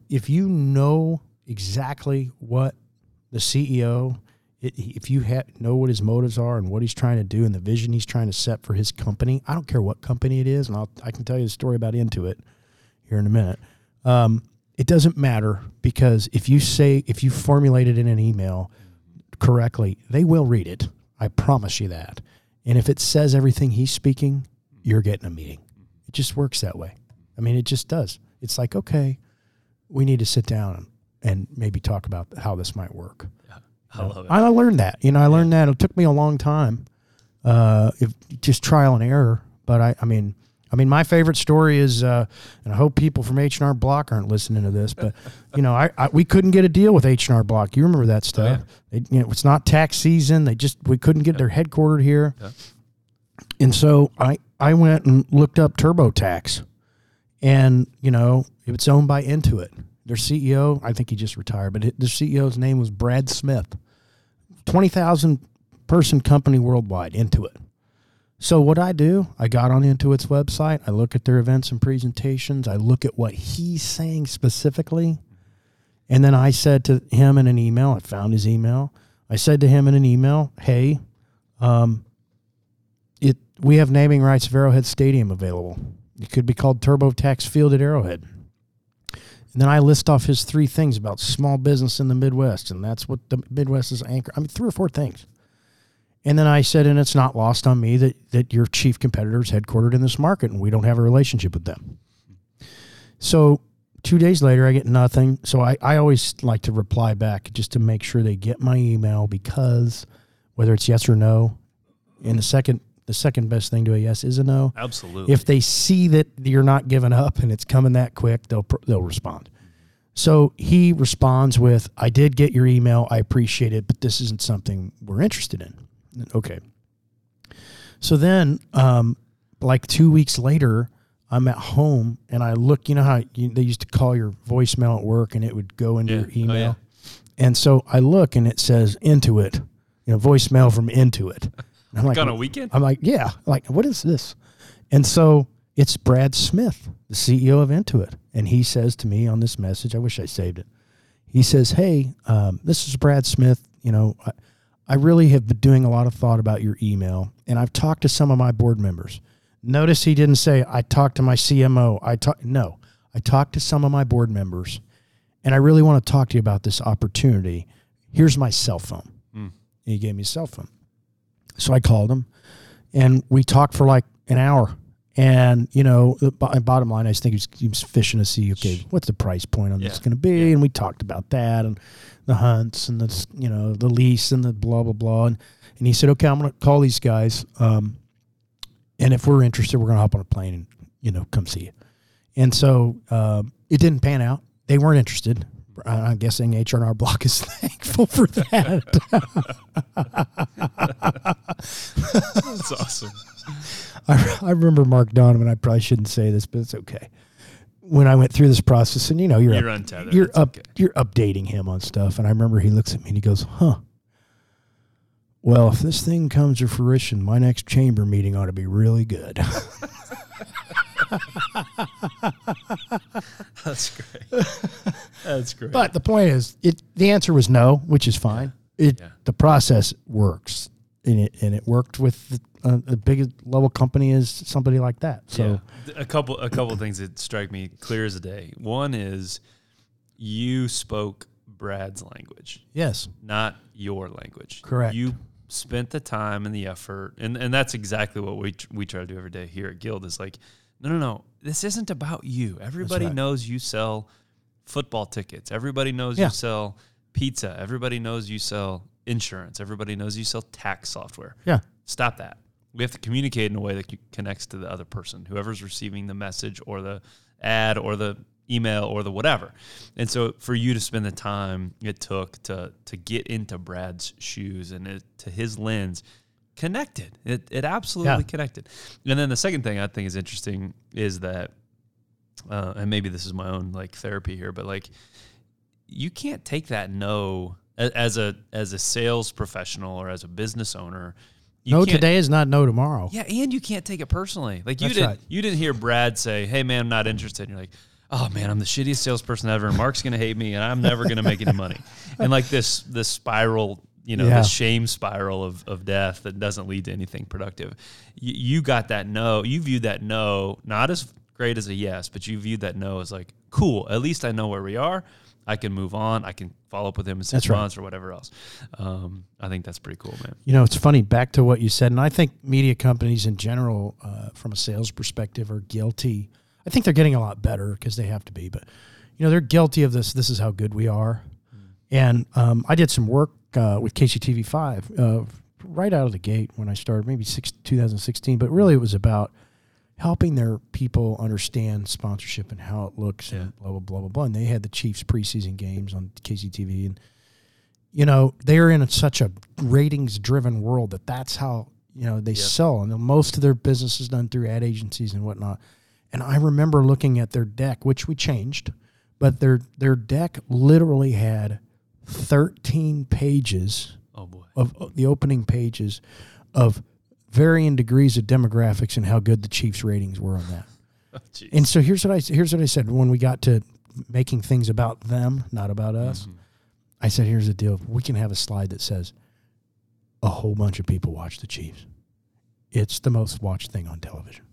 If you know exactly what the CEO, it, if you ha- know what his motives are and what he's trying to do and the vision he's trying to set for his company, I don't care what company it is, and I'll, I can tell you the story about Intuit here in a minute. Um, it doesn't matter because if you say if you formulate it in an email correctly, they will read it. I promise you that. And if it says everything he's speaking, you're getting a meeting. It just works that way. I mean, it just does. It's like, okay, we need to sit down and maybe talk about how this might work. Yeah, I love it. I learned that. You know, I learned that. It took me a long time, uh, if just trial and error. But I, I mean, I mean, my favorite story is, uh, and I hope people from H and R Block aren't listening to this, but you know, I, I we couldn't get a deal with H and R Block. You remember that stuff? Oh, they, you know, it's not tax season. They just we couldn't get their headquartered here, Yeah. and so I I went and looked up TurboTax, and you know, it's owned by Intuit. Their CEO, I think he just retired, but their CEO's name was Brad Smith. Twenty thousand person company worldwide, Intuit. So what I do, I got on Intuit's website. I look at their events and presentations. I look at what he's saying specifically, and then I said to him in an email. I found his email. I said to him in an email, "Hey, um, it we have naming rights of Arrowhead Stadium available. It could be called TurboTax Field at Arrowhead." And then I list off his three things about small business in the Midwest, and that's what the Midwest is anchor. I mean, three or four things. And then I said, and it's not lost on me that, that your chief competitor is headquartered in this market and we don't have a relationship with them. So two days later, I get nothing. So I, I always like to reply back just to make sure they get my email because whether it's yes or no, and the second the second best thing to a yes is a no. Absolutely. If they see that you're not giving up and it's coming that quick, they'll they'll respond. So he responds with, "I did get your email. I appreciate it, but this isn't something we're interested in." Okay. So then, um, like two weeks later, I'm at home and I look. You know how you, they used to call your voicemail at work, and it would go into Yeah. your Oh, email. yeah. And so I look, and it says Intuit. You know, voicemail from Intuit. And I'm like, on a weekend? I'm like, yeah. Like, what is this? And so it's Brad Smith, the CEO of Intuit. And he says to me on this message, I wish I saved it. He says, Hey, um, this is Brad Smith. You know, I, I really have been doing a lot of thought about your email, and I've talked to some of my board members. Notice he didn't say, I talked to my CMO. I talked, no, I talked to some of my board members, and I really want to talk to you about this opportunity. Here's my cell phone. Hmm. And he gave me a cell phone. So I called him and we talked for like an hour. And, you know, the bo- bottom line, I just think he was, he was fishing to see, okay, what's the price point on this going to be? And we talked about that and the hunts and the, you know, the lease and the blah, blah, blah. And, and he said, okay, I'm going to call these guys. Um, and if we're interested, we're going to hop on a plane and, you know, come see you. And so um, it didn't pan out. They weren't interested. I'm guessing H&R Block is thankful for that. That's awesome. I, I remember Mark Donovan. I probably shouldn't say this, but it's okay. When I went through this process, and you know, you're You're up- untethered. you're up, okay. you're updating him on stuff, and I remember he looks at me and he goes, "Huh." Well, if this thing comes to fruition, my next chamber meeting ought to be really good. That's great. That's great. but the point is, it the answer was no, which is fine. It Yeah. the process works, and it and it worked with the, uh, a big level company as somebody like that. So Yeah. a couple a couple things that strike me clear as a day. One is you spoke Brad's language, yes, not your language. Correct. You spent the time and the effort, and and that's exactly what we tr- we try to do every day here at Guild. Is like, no, no, no. This isn't about you. Everybody right. knows you sell football tickets. Everybody knows Yeah. you sell pizza. Everybody knows you sell insurance. Everybody knows you sell tax software. yeah, stop that. We have to communicate in a way that connects to the other person, whoever's receiving the message or the ad or the email or the whatever. And so for you to spend the time it took to to get into Brad's shoes and it, to his lens, connected. It it absolutely Yeah. connected. And then the second thing I think is interesting is that uh, and maybe this is my own like therapy here, but like you can't take that no as a as a sales professional or as a business owner. no today is not no tomorrow. Yeah, and you can't take it personally. Like you That's did, right. you didn't hear Brad say, "Hey, man, I'm not interested." And you're like, "Oh man, I'm the shittiest salesperson ever. and Mark's gonna hate me, and I'm never gonna make any money." And like this this spiral, you know, Yeah. this shame spiral of of death that doesn't lead to anything productive. You, you got that no. You viewed that no not as great as a yes, but you viewed that no as like cool. At least I know where we are. I can move on. I can follow up with him in six That's right. or whatever else. Um, I think that's pretty cool, man. You know, it's funny. Back to what you said, and I think media companies in general, uh, from a sales perspective, are guilty. I think they're getting a lot better because they have to be, but you know, they're guilty of this. This is how good we are. And um, I did some work uh, with KCTV five uh, right out of the gate when I started, maybe six, 2016. But really, it was about helping their people understand sponsorship and how it looks and blah blah blah blah blah. And they had the Chiefs preseason games on KCTV, and you know they are in such a ratings driven world that that's how you know they sell, and most of their business is done through ad agencies and whatnot. And I remember looking at their deck, which we changed, but their their deck literally had thirteen pages Oh of of the opening pages of varying degrees of demographics and how good the Chiefs ratings were on that. Oh, jeez. And so here's what I here's what I said when we got to making things about them, not about us. Mm-hmm. I said, here's the deal: we can have a slide that says a whole bunch of people watch the Chiefs. It's the most watched thing on television.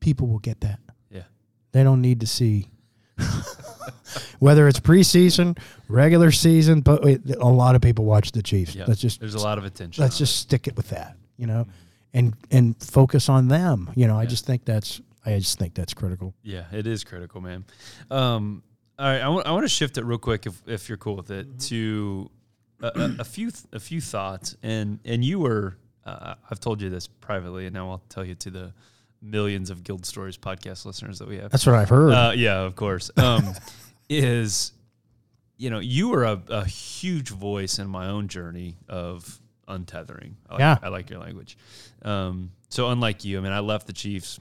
People will get that. Yeah. They don't need to see whether it's preseason, regular season, but it- a lot of people watch the Chiefs. Yeah. Let's just There's a lot of attention. let's just stick it with that, you know, mm-hmm. And and focus on them. You know, I just think that's I just think that's critical. Yeah, it is critical, man. Um, all right, I want I want to shift it real quick if if you're cool with it to a, a, a few th- a few thoughts and and you were uh, I've told you this privately and now I'll tell you to the millions of Guild Stories podcast listeners that we have. That's what I've heard. Uh, yeah, of course. Um, is you know you were a, a huge voice in my own journey of untethering. I like, Yeah. I like your language. Um, so unlike you, I mean, I left the Chiefs,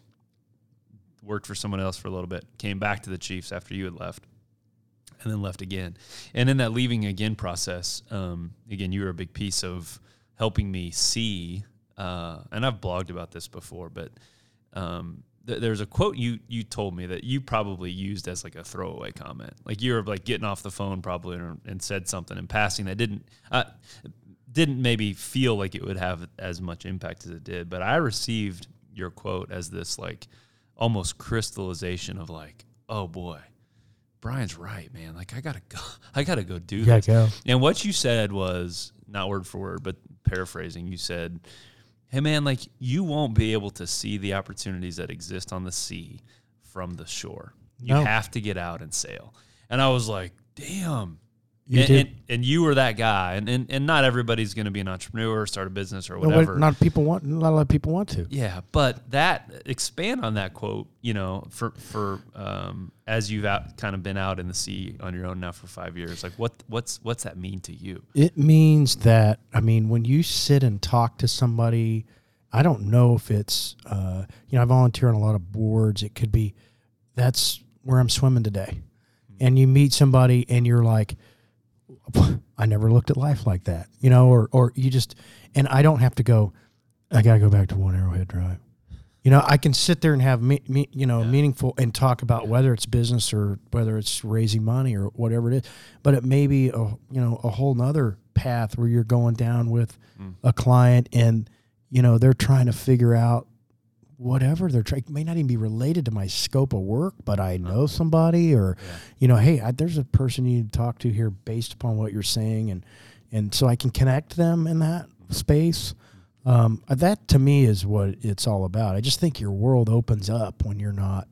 worked for someone else for a little bit, came back to the Chiefs after you had left, and then left again. And in that leaving again process, um, again, you were a big piece of helping me see. Uh, and I've blogged about this before, but um, th- there's a quote you you told me that you probably used as like a throwaway comment. Like you were like getting off the phone probably and, and said something in passing that didn't uh, didn't maybe feel like it would have as much impact as it did. But I received your quote as this like almost crystallization of like, oh boy, Brian's right, man. Like I gotta go, I gotta go do this. go. And what you said was not word for word, but paraphrasing. You said, "Hey, man, like you won't be able to see the opportunities that exist on the sea from the shore. You No. have to get out and sail." And I was like, "Damn." You and, and, and you were that guy, and, and, and not everybody's going to be an entrepreneur, start a business, or whatever. not people want. Not a lot of people want to. Yeah, but that expand on that quote, you know, for for um, as you've out, kind of been out in the sea on your own now for five years, like what what's what's that mean to you? It means that I mean, when you sit and talk to somebody, I don't know if it's uh, you know I volunteer on a lot of boards. It could be that's where I'm swimming today, and you meet somebody and you're like, I never looked at life like that, you know, or or you just and I don't have to go. I got to go back to one Arrowhead Drive. You know, I can sit there and have me, me you know, meaningful and talk about whether it's business or whether it's raising money or whatever it is. But it may be a you know a whole nother path where you're going down with mm. a client and you know they're trying to figure out whatever they're trying. May not even be related to my scope of work, but I know somebody or you know, hey, I, there's a person you need to talk to here based upon what you're saying, and and so I can connect them in that space. Um, that to me is what it's all about. I just think your world opens up when you're not,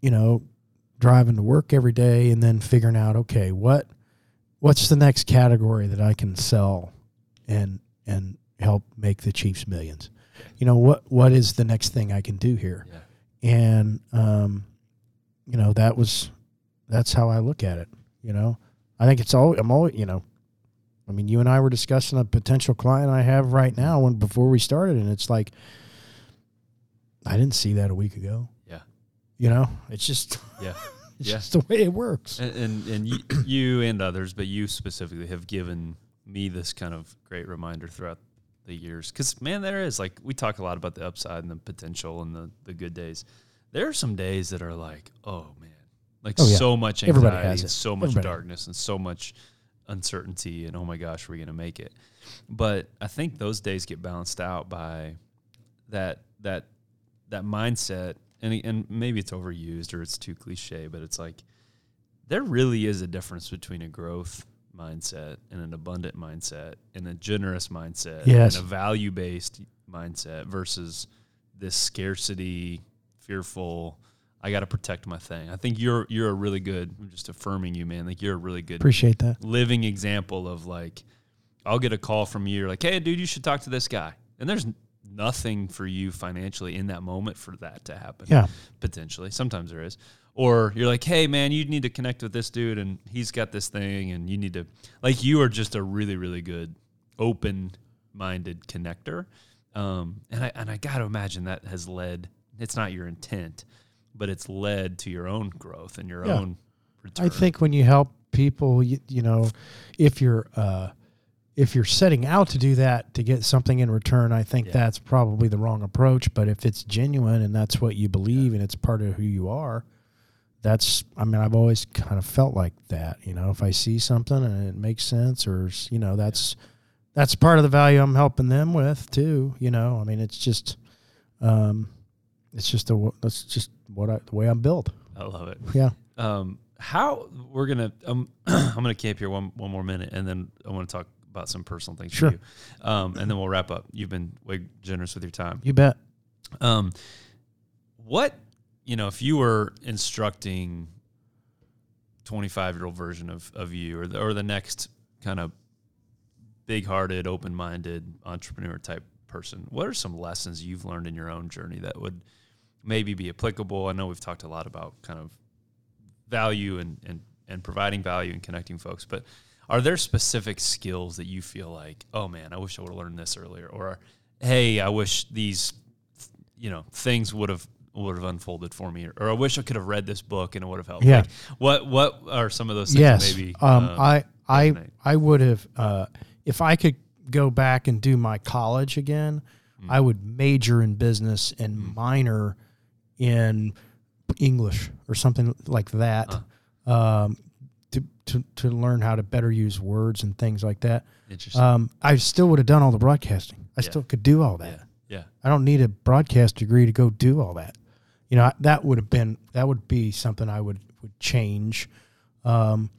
you know, driving to work every day and then figuring out, okay, what what's the next category that I can sell and and help make the Chiefs millions. You know, what what is the next thing I can do here? Yeah. And um, you know, that was that's how I look at it. You know, I think it's all I'm always you know, I mean, you and I were discussing a potential client I have right now when before we started, and it's like I didn't see that a week ago. Yeah. You know, it's just Yeah. It's Yeah. just the way it works. And and, and you, you and others, but you specifically have given me this kind of great reminder throughout the years. Because man, there is like we talk a lot about the upside and the potential and the the good days. There are some days that are like, oh man, like Oh, yeah. so much anxiety, has and it. so much Everybody. darkness, and so much uncertainty, and oh my gosh, are we gonna make it? But I think those days get balanced out by that that that mindset and and maybe it's overused or it's too cliche but it's like there really is a difference between a growth mindset and an abundant mindset and a generous mindset Yes. and a value based mindset versus this scarcity fearful I got to protect my thing. I think you're you're a really good I'm just affirming you man like you're a really good Appreciate that. living example of like I'll get a call from you like hey dude you should talk to this guy and there's nothing for you financially in that moment for that to happen Yeah. potentially sometimes there is or you're like hey man you need to connect with this dude and he's got this thing and you need to like you are just a really really good open minded connector um, and I and I got to imagine that has led it's not your intent but it's led to your own growth and your Yeah. own return I think when you help people, you, you know, if you're uh, if you're setting out to do that to get something in return, I think Yeah. that's probably the wrong approach. But if it's genuine and that's what you believe and it's part of who you are, that's I mean I've always kind of felt like that. You know, if I see something and it makes sense, or you know, that's that's part of the value I'm helping them with too. You know, I mean it's just um, it's just a that's just what I, the way I'm built. I love it Yeah. um, how we're gonna um, I'm gonna camp here one one more minute, and then I want to talk about some personal things Sure. for you, um, and then we'll wrap up. You've been way generous with your time. You bet. Um, what you know, if you were instructing 25 year old version of of you, or the, or the next kind of big hearted, open minded entrepreneur type person, what are some lessons you've learned in your own journey that would maybe be applicable? I know we've talked a lot about kind of value and and and providing value and connecting folks, but are there specific skills that you feel like, oh man, I wish I would have learned this earlier, or hey, I wish these you know things would have would have unfolded for me, or I wish I could have read this book and it would have helped. Yeah. Like, what what are some of those things? yes. maybe um, uh, I I resonate? I would have uh, if I could go back and do my college again, Mm. I would major in business and minor in English or something like that. Um, to, to, to learn how to better use words and things like that. interesting. Um, I still would have done all the broadcasting. I Yeah. still could do all that. yeah, yeah, I don't need a broadcast degree to go do all that. You know, that would have been that would be something I would would change. Um,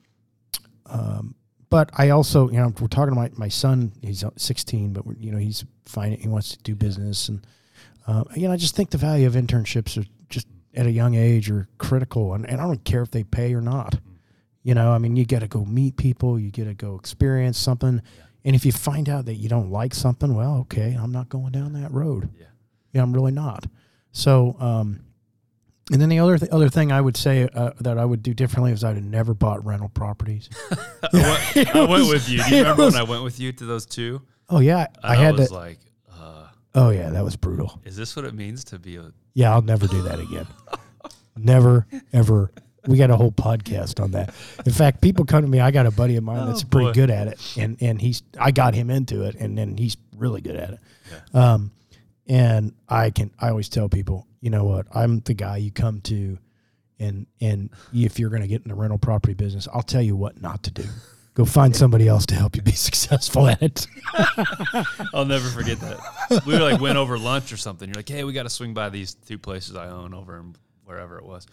um, but I also, you know, we're talking to my, my son. He's 16, but we're, you know, he's fine. He wants to do business, and uh, you know, I just think the value of internships are just at a young age are critical, and, and I don't care if they pay or not. You know, I mean, you got to go meet people, you got to go experience something, and if you find out that you don't like something, well, okay, I'm not going down that road. yeah. Yeah, I'm really not. So, um, and then the other th- other thing I would say uh, that I would do differently is I'd have never bought rental properties. I went, I went with you. Do you remember was- when I went with you to those two? Oh yeah, I, And had was to. like, uh, oh yeah, that was brutal. is this what it means to be a? Yeah, I'll never do that again. never ever. We got a whole podcast on that. In fact, people come to me. I got a buddy of mine that's Oh, pretty boy. good at it, and and he's I got him into it, and then he's really good at it. Um, and I can I always tell people, you know what? I'm the guy you come to, and and if you're going to get in the rental property business, I'll tell you what not to do. Go find somebody else to help you be successful at it. I'll never forget that. We like went over lunch or something. You're like, hey, we got to swing by these two places I own over in wherever it was,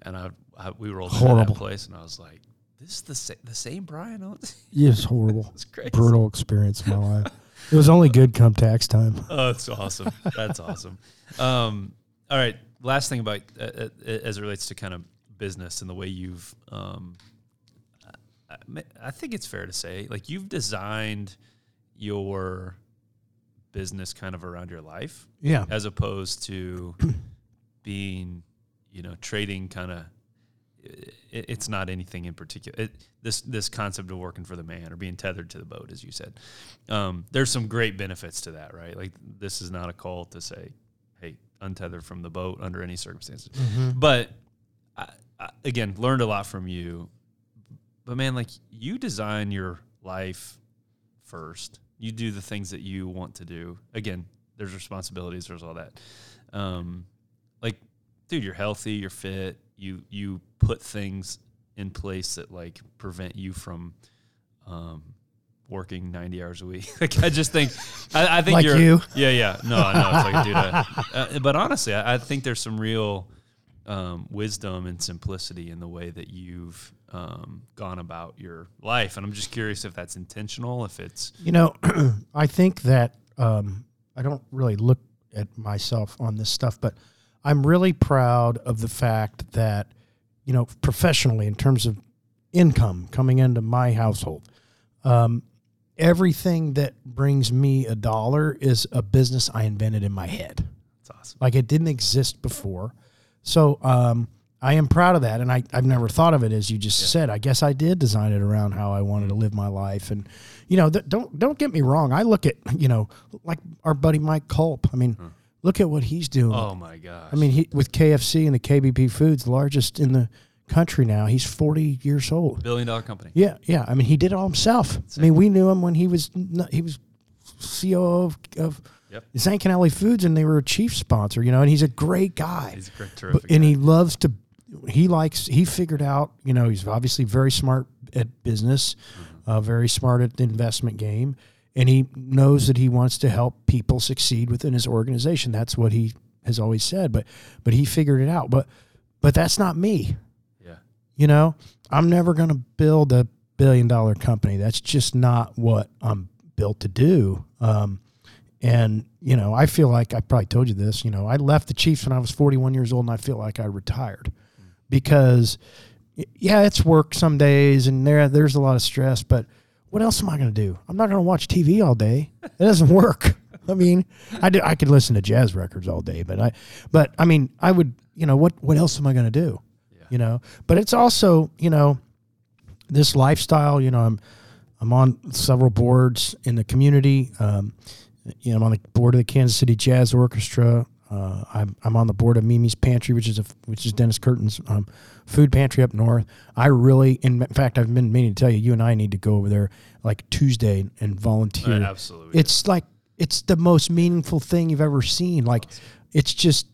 and I, I we rolled Horrible. that place, and I was like, this is the sa- the same Brian owns. It's horrible, it's crazy. brutal experience in my life. It was only good come tax time. Oh, that's awesome. That's awesome. Um, all right. Last thing about uh, uh, as it relates to kind of business and the way you've, um, I, I think it's fair to say, like you've designed your business kind of around your life, Yeah, as opposed to being, you know, trading kind of. It's not anything in particular. It, this this concept of working for the man or being tethered to the boat, as you said, um, there's some great benefits to that, right? Like this is not a call to say, "Hey, untethered from the boat under any circumstances." Mm-hmm. But I, again, learned a lot from you. But man, like you design your life first. You do the things that you want to do. Again, there's responsibilities, there's all that. Um, like, dude, you're healthy, you're fit. You you put things in place that like prevent you from um, working 90 hours a week. like I just think, I, I think Like you're, you? yeah, yeah. No, I know. It's like, dude, I, uh, but honestly, I, I think there's some real um, wisdom and simplicity in the way that you've um, gone about your life. And I'm just curious if that's intentional, if it's, You know, I think that um, I don't really look at myself on this stuff, but I'm really proud of the fact that, you know, professionally, in terms of income coming into my household, um, everything that brings me a dollar is a business I invented in my head. it's awesome. Like it didn't exist before. So um, I am proud of that. And I, I've never thought of it as you just said. I guess I did design it around how I wanted to live my life. And, you know, th- don't don't get me wrong. I look at, you know, like our buddy Mike Kulp. I mean, look at what he's doing. Oh my gosh. I mean, he, with KFC and the KBP Foods, largest in the country now, he's 40 years old. billion dollar company. Yeah, yeah. I mean, he did it all himself. I mean, we knew him when he was he was CEO of, of Yep. Foods, and they were a chief sponsor. You know, and he's a great guy. He's a great, But- terrific. and guy. he loves to. He likes. He figured out. You know, he's obviously very smart at business, Mm-hmm. uh, very smart at the investment game, and he knows that he wants to help people succeed within his organization. That's what he has always said. But but he figured it out. But but that's not me. You know, I'm never going to build a billion dollar company. That's just not what I'm built to do. Um, and, you know, I feel like I probably told you this, you know, I left the Chiefs when I was 41 years old and I feel like I retired because, yeah, it's work some days and there there's a lot of stress, but what else am I going to do? I'm not going to watch TV all day. It doesn't work. I mean, I do, I could listen to jazz records all day, but I, but I mean, I would, you know, what, what else am I going to do? You know, but it's also, you know, this lifestyle, you know, I'm, I'm on several boards in the community. Um, you know, I'm on the board of the Kansas City Jazz Orchestra. Uh, I'm, I'm on the board of Mimi's Pantry, which is a, which is Dennis Curtin's um, food pantry up north. I really, in fact, I've been meaning to tell you, you and I need to go over there like Tuesday and volunteer. Uh, absolutely. It's like it's the most meaningful thing you've ever seen. Like it's just,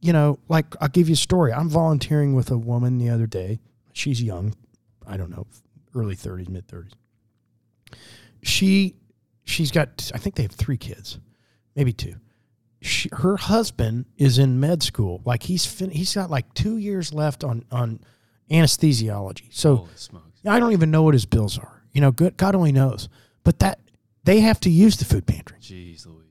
you know, like I'll give you a story. I'm volunteering with a woman the other day. She's young, I don't know, early 30s, mid 30s. She she's got I think they have 3 kids, maybe 2. She, her husband is in med school. Like he's fin- he's got like 2 years left on on anesthesiology. So I don't even know what his bills are. You know, good God only knows. But that they have to use the food pantry. Jeez Louise.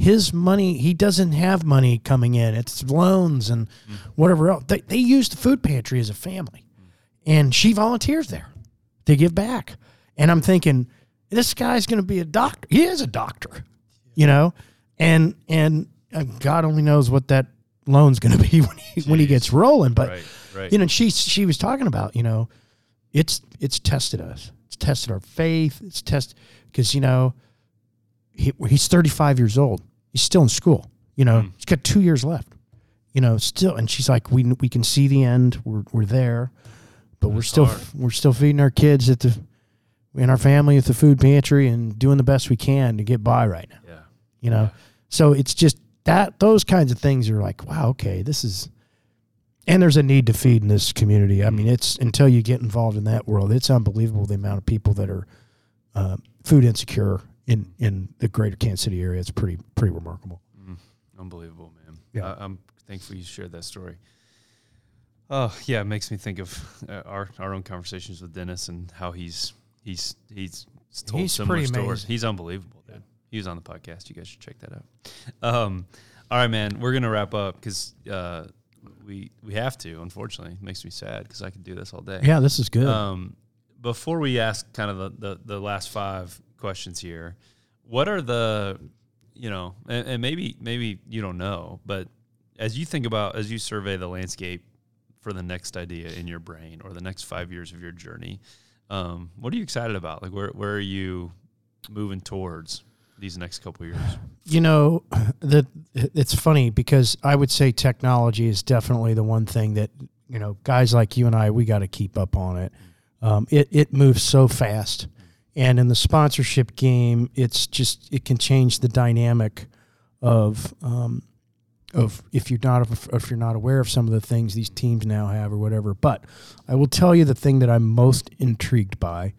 His money, he doesn't have money coming in. It's loans and whatever else. They, they use the food pantry as a family. And she volunteers there to give back. And I'm thinking, this guy's going to be a doctor. He is a doctor, you know? And and uh, God only knows what that loan's going to be when he, when he gets rolling. But Right, right. you know, she she was talking about, you know, it's it's tested us. It's tested our faith. It's tested because you know he, he's 35 years old. He's still in school. You know, he's got two years left. You know, still, and she's like, we we can see the end. We're we're there, but we're still hard. we're still feeding our kids at the in our family at the food pantry and doing the best we can to get by right now. yeah. You know, so it's just that those kinds of things are like, wow, okay, this is. And there's a need to feed in this community. I mean, it's until you get involved in that world, it's unbelievable the amount of people that are uh, food insecure in in the greater Kansas City area. It's pretty pretty remarkable. Unbelievable, man. Yeah. I, I'm thankful you shared that story. Oh yeah, it makes me think of uh, our our own conversations with Dennis and how he's he's he's told He's similar stories. amazing. He's unbelievable, dude. He was on the podcast. You guys should check that out. Um, all right, man. We're gonna wrap up because uh, we we have to. Unfortunately, it makes me sad because I could do this all day. Yeah, this is good. Um, before we ask kind of the, the, the last five questions here, what are the, you know, and, and maybe maybe you don't know, but as you think about as you survey the landscape for the next idea in your brain or the next five years of your journey, um, what are you excited about? Like where where are you moving towards these next couple years? you know that it's funny because I would say technology is definitely the one thing that you know, guys like you and I, we got to keep up on it. Um, it it moves so fast, and in the sponsorship game, it's just it can change the dynamic of um, of if you're not if you're not aware of some of the things these teams now have or whatever. But I will tell you the thing that I'm most intrigued by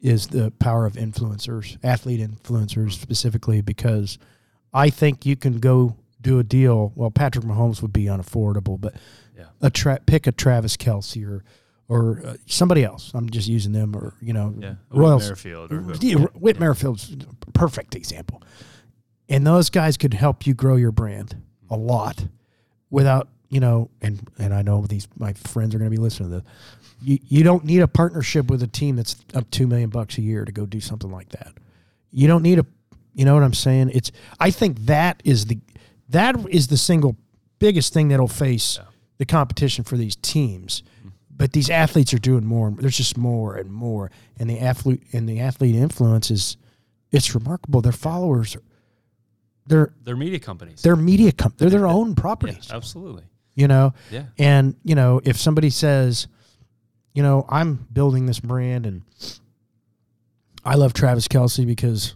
is the power of influencers, athlete influencers specifically, because I think you can go do a deal. Well, Patrick Mahomes would be unaffordable, but Yeah. a tra- pick a Travis Kelce or or uh, somebody else. I'm just using them, or you know, Yeah. Royals. Merrifield or. Yeah, Whit Merrifield's a perfect example. And those guys could help you grow your brand a lot without, you know, and and I know these my friends are going to be listening to this. You you don't need a partnership with a team that's up 2 million bucks a year to go do something like that. You don't need a you know what I'm saying? It's I think that is the that is the single biggest thing that'll face the competition for these teams. But these athletes are doing more. There's just more and more, and the athlete and the athlete influence is it's remarkable. Their followers, are, they're They're media companies. they're media com- they're their own yeah, properties. absolutely. You know, Yeah. and you know if somebody says, you know, I'm building this brand and I love Travis Kelce because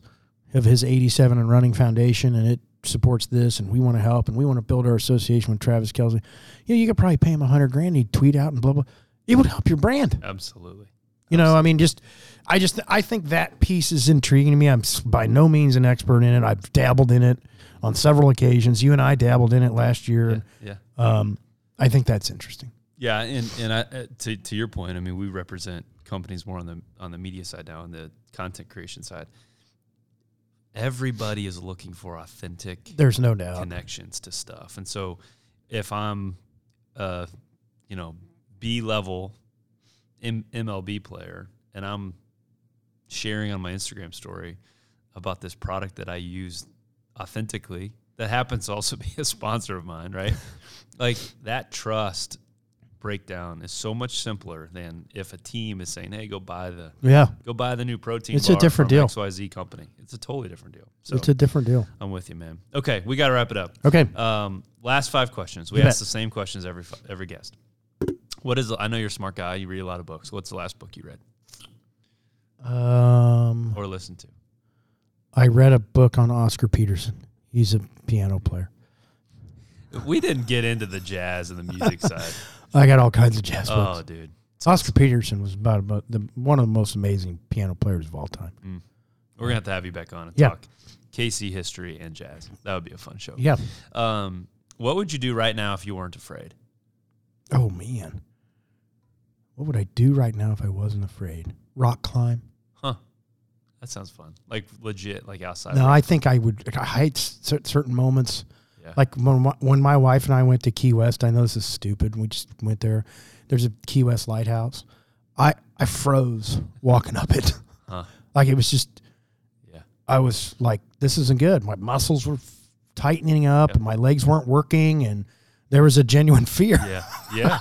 of his 87 and running foundation and it supports this and we want to help and we want to build our association with Travis Kelce. You know, you could probably pay him a hundred grand. He'd tweet out and blah blah. It would help your brand. Absolutely. You know, I mean, just I just I think that piece is intriguing to me. I'm by no means an expert in it. I've dabbled in it on several occasions. You and I dabbled in it last year. Yeah. Um, I think that's interesting. Yeah, and and I, uh, to to your point, I mean, we represent companies more on the on the media side now, on the content creation side. Everybody is looking for authentic There's no doubt. connections to stuff, and so if I'm, uh, you know, B level M- MLB player, and I'm sharing on my Instagram story about this product that I use authentically, that happens to also be a sponsor of mine, right? like that trust breakdown is so much simpler than if a team is saying, "Hey, go buy the Yeah, go buy the new protein." It's a different deal. XYZ company. It's a totally different deal. So it's a different deal. I'm with you, man. Okay, we got to wrap it up. Okay. Um, last five questions. We You ask bet. the same questions every every guest. What is? I know you're a smart guy. You read a lot of books. What's the last book you read Um, or listened to? I read a book on Oscar Peterson. He's a piano player. We didn't get into the jazz and the music side. I got all kinds of jazz books. Oh, dude. Oscar Peterson was about, about the one of the most amazing piano players of all time. We're gonna have to have you back on and Yeah. talk KC history and jazz. That would be a fun show. Yeah. Um, what would you do right now if you weren't afraid? Oh man, what would I do right now if I wasn't afraid? Rock climb? Huh? That sounds fun. Like legit, like outside. No, I think I would. I hate cer- certain moments. Yeah. Like when my, when my wife and I went to Key West. I know this is stupid. We just went there. There's a Key West lighthouse. I I froze walking up it. Huh. Like it was just. Yeah. I was like, this isn't good. My muscles were tightening up, Yep. and my legs weren't working, and there was a genuine fear. Yeah. Yeah.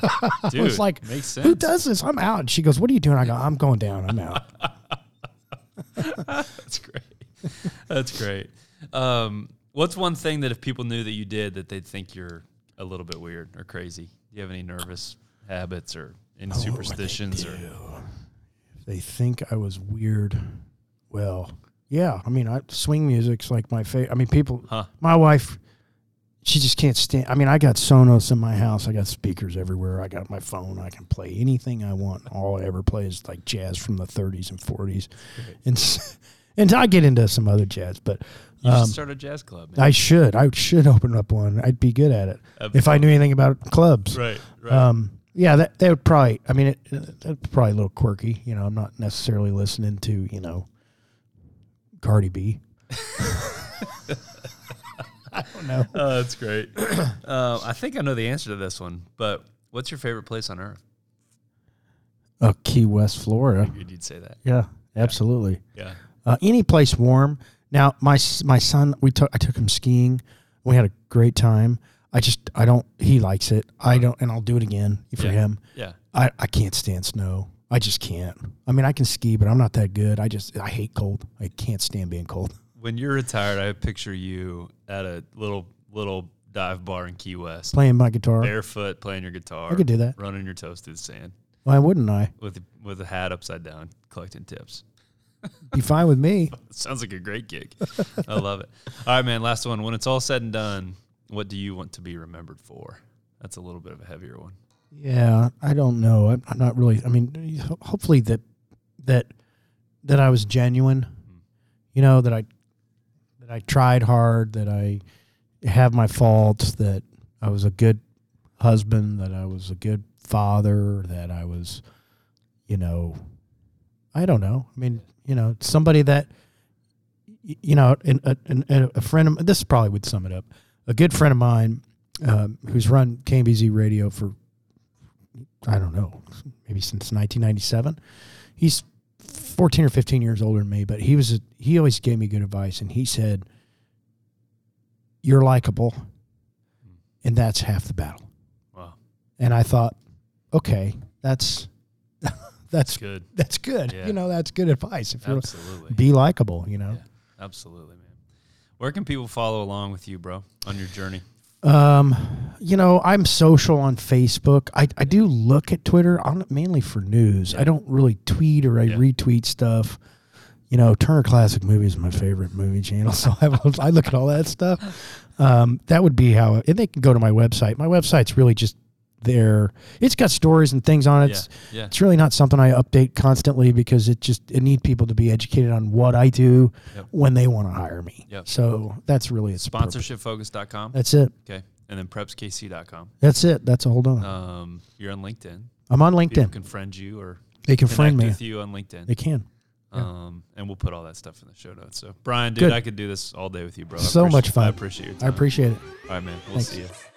Dude, I was like, makes sense. Who does this? I'm out. And she goes, What are you doing? I go, I'm going down. I'm out. That's great. That's great. Um, what's one thing that if people knew that you did that they'd think you're a little bit weird or crazy? Do you have any nervous habits or any Oh, superstitions or? If they think I was weird, well, yeah. I mean, I, swing music's like my favorite. I mean, people, huh? my wife, she just can't stand. I mean, I got Sonos in my house. I got speakers everywhere. I got my phone. I can play anything I want. All I ever play is like jazz from the 30s and 40s, and and I get into some other jazz, but You um, should start a jazz club. Man. I should. I should open up one. I'd be good at it That'd if I knew anything about clubs. Right. Right. Um, yeah, that that would probably. I mean, it, that's probably a little quirky. You know, I'm not necessarily listening to you know, Cardi B. I don't know. Oh, that's great. uh, I think I know the answer to this one, but what's your favorite place on earth? Uh, Key West, Florida. Figured you'd say that. Yeah, absolutely. Yeah. Uh, any place warm. Now, my s- my son, we took I took him skiing. We had a great time. I just I don't. He likes it. I don't, and I'll do it again for Yeah. him. Yeah. I, I can't stand snow. I just can't. I mean, I can ski, but I'm not that good. I just I hate cold. I can't stand being cold. When you're retired, I picture you at a little little dive bar in Key West, playing my guitar. barefoot, playing your guitar. I could do that. Running your toes through the sand Why wouldn't I? with with a hat upside down, collecting tips. Be fine with me. Sounds like a great gig. I love it. All right, man. Last one. When it's all said and done, what do you want to be remembered for? That's a little bit of a heavier one. Yeah, I don't know. I'm, I'm not really. I mean, hopefully that that that I was genuine. Hmm. You know that I I tried hard. That I have my faults. That I was a good husband. That I was a good father. That I was, you know, I don't know. I mean, you know, somebody that you know, an, a, an, a friend of this probably would sum it up. A good friend of mine um, who's run KBZ radio for I don't know, maybe since 1997. He's 14 or 15 years older than me, but he was a, he always gave me good advice, and he said, "You're likable, and that's half the battle." Wow, And I thought, okay, that's that's good. that's good. Yeah. You know, that's good advice. If you Absolutely. be likable, you know. Yeah, absolutely, man. Where can people follow along with you, bro, on your journey? Um, you know, I'm social on Facebook. I, I do look at Twitter on mainly for news. I don't really tweet or I Yeah. retweet stuff. You know, Turner Classic Movies is my favorite movie channel, so I, I look at all that stuff. Um, that would be how, and they can go to my website. My website's really just there. It's got stories and things on it. It's, yeah, yeah. it's really not something I update constantly because it just it need people to be educated on what I do Yep. when they want to hire me. Yep. So that's really its purpose. Sponsorshipfocus.com. That's it. Okay. And then prepskc.com. That's it. That's a hold on. Um, you're on LinkedIn. I'm on People LinkedIn. can friend you or They can friend me. with you on LinkedIn. They can. yeah. Um, and we'll put all that stuff in the show notes. So, Brian, dude, Good. I could do this all day with you, bro. So much fun. I appreciate it. I appreciate it. All right, man. We'll Thanks. see you.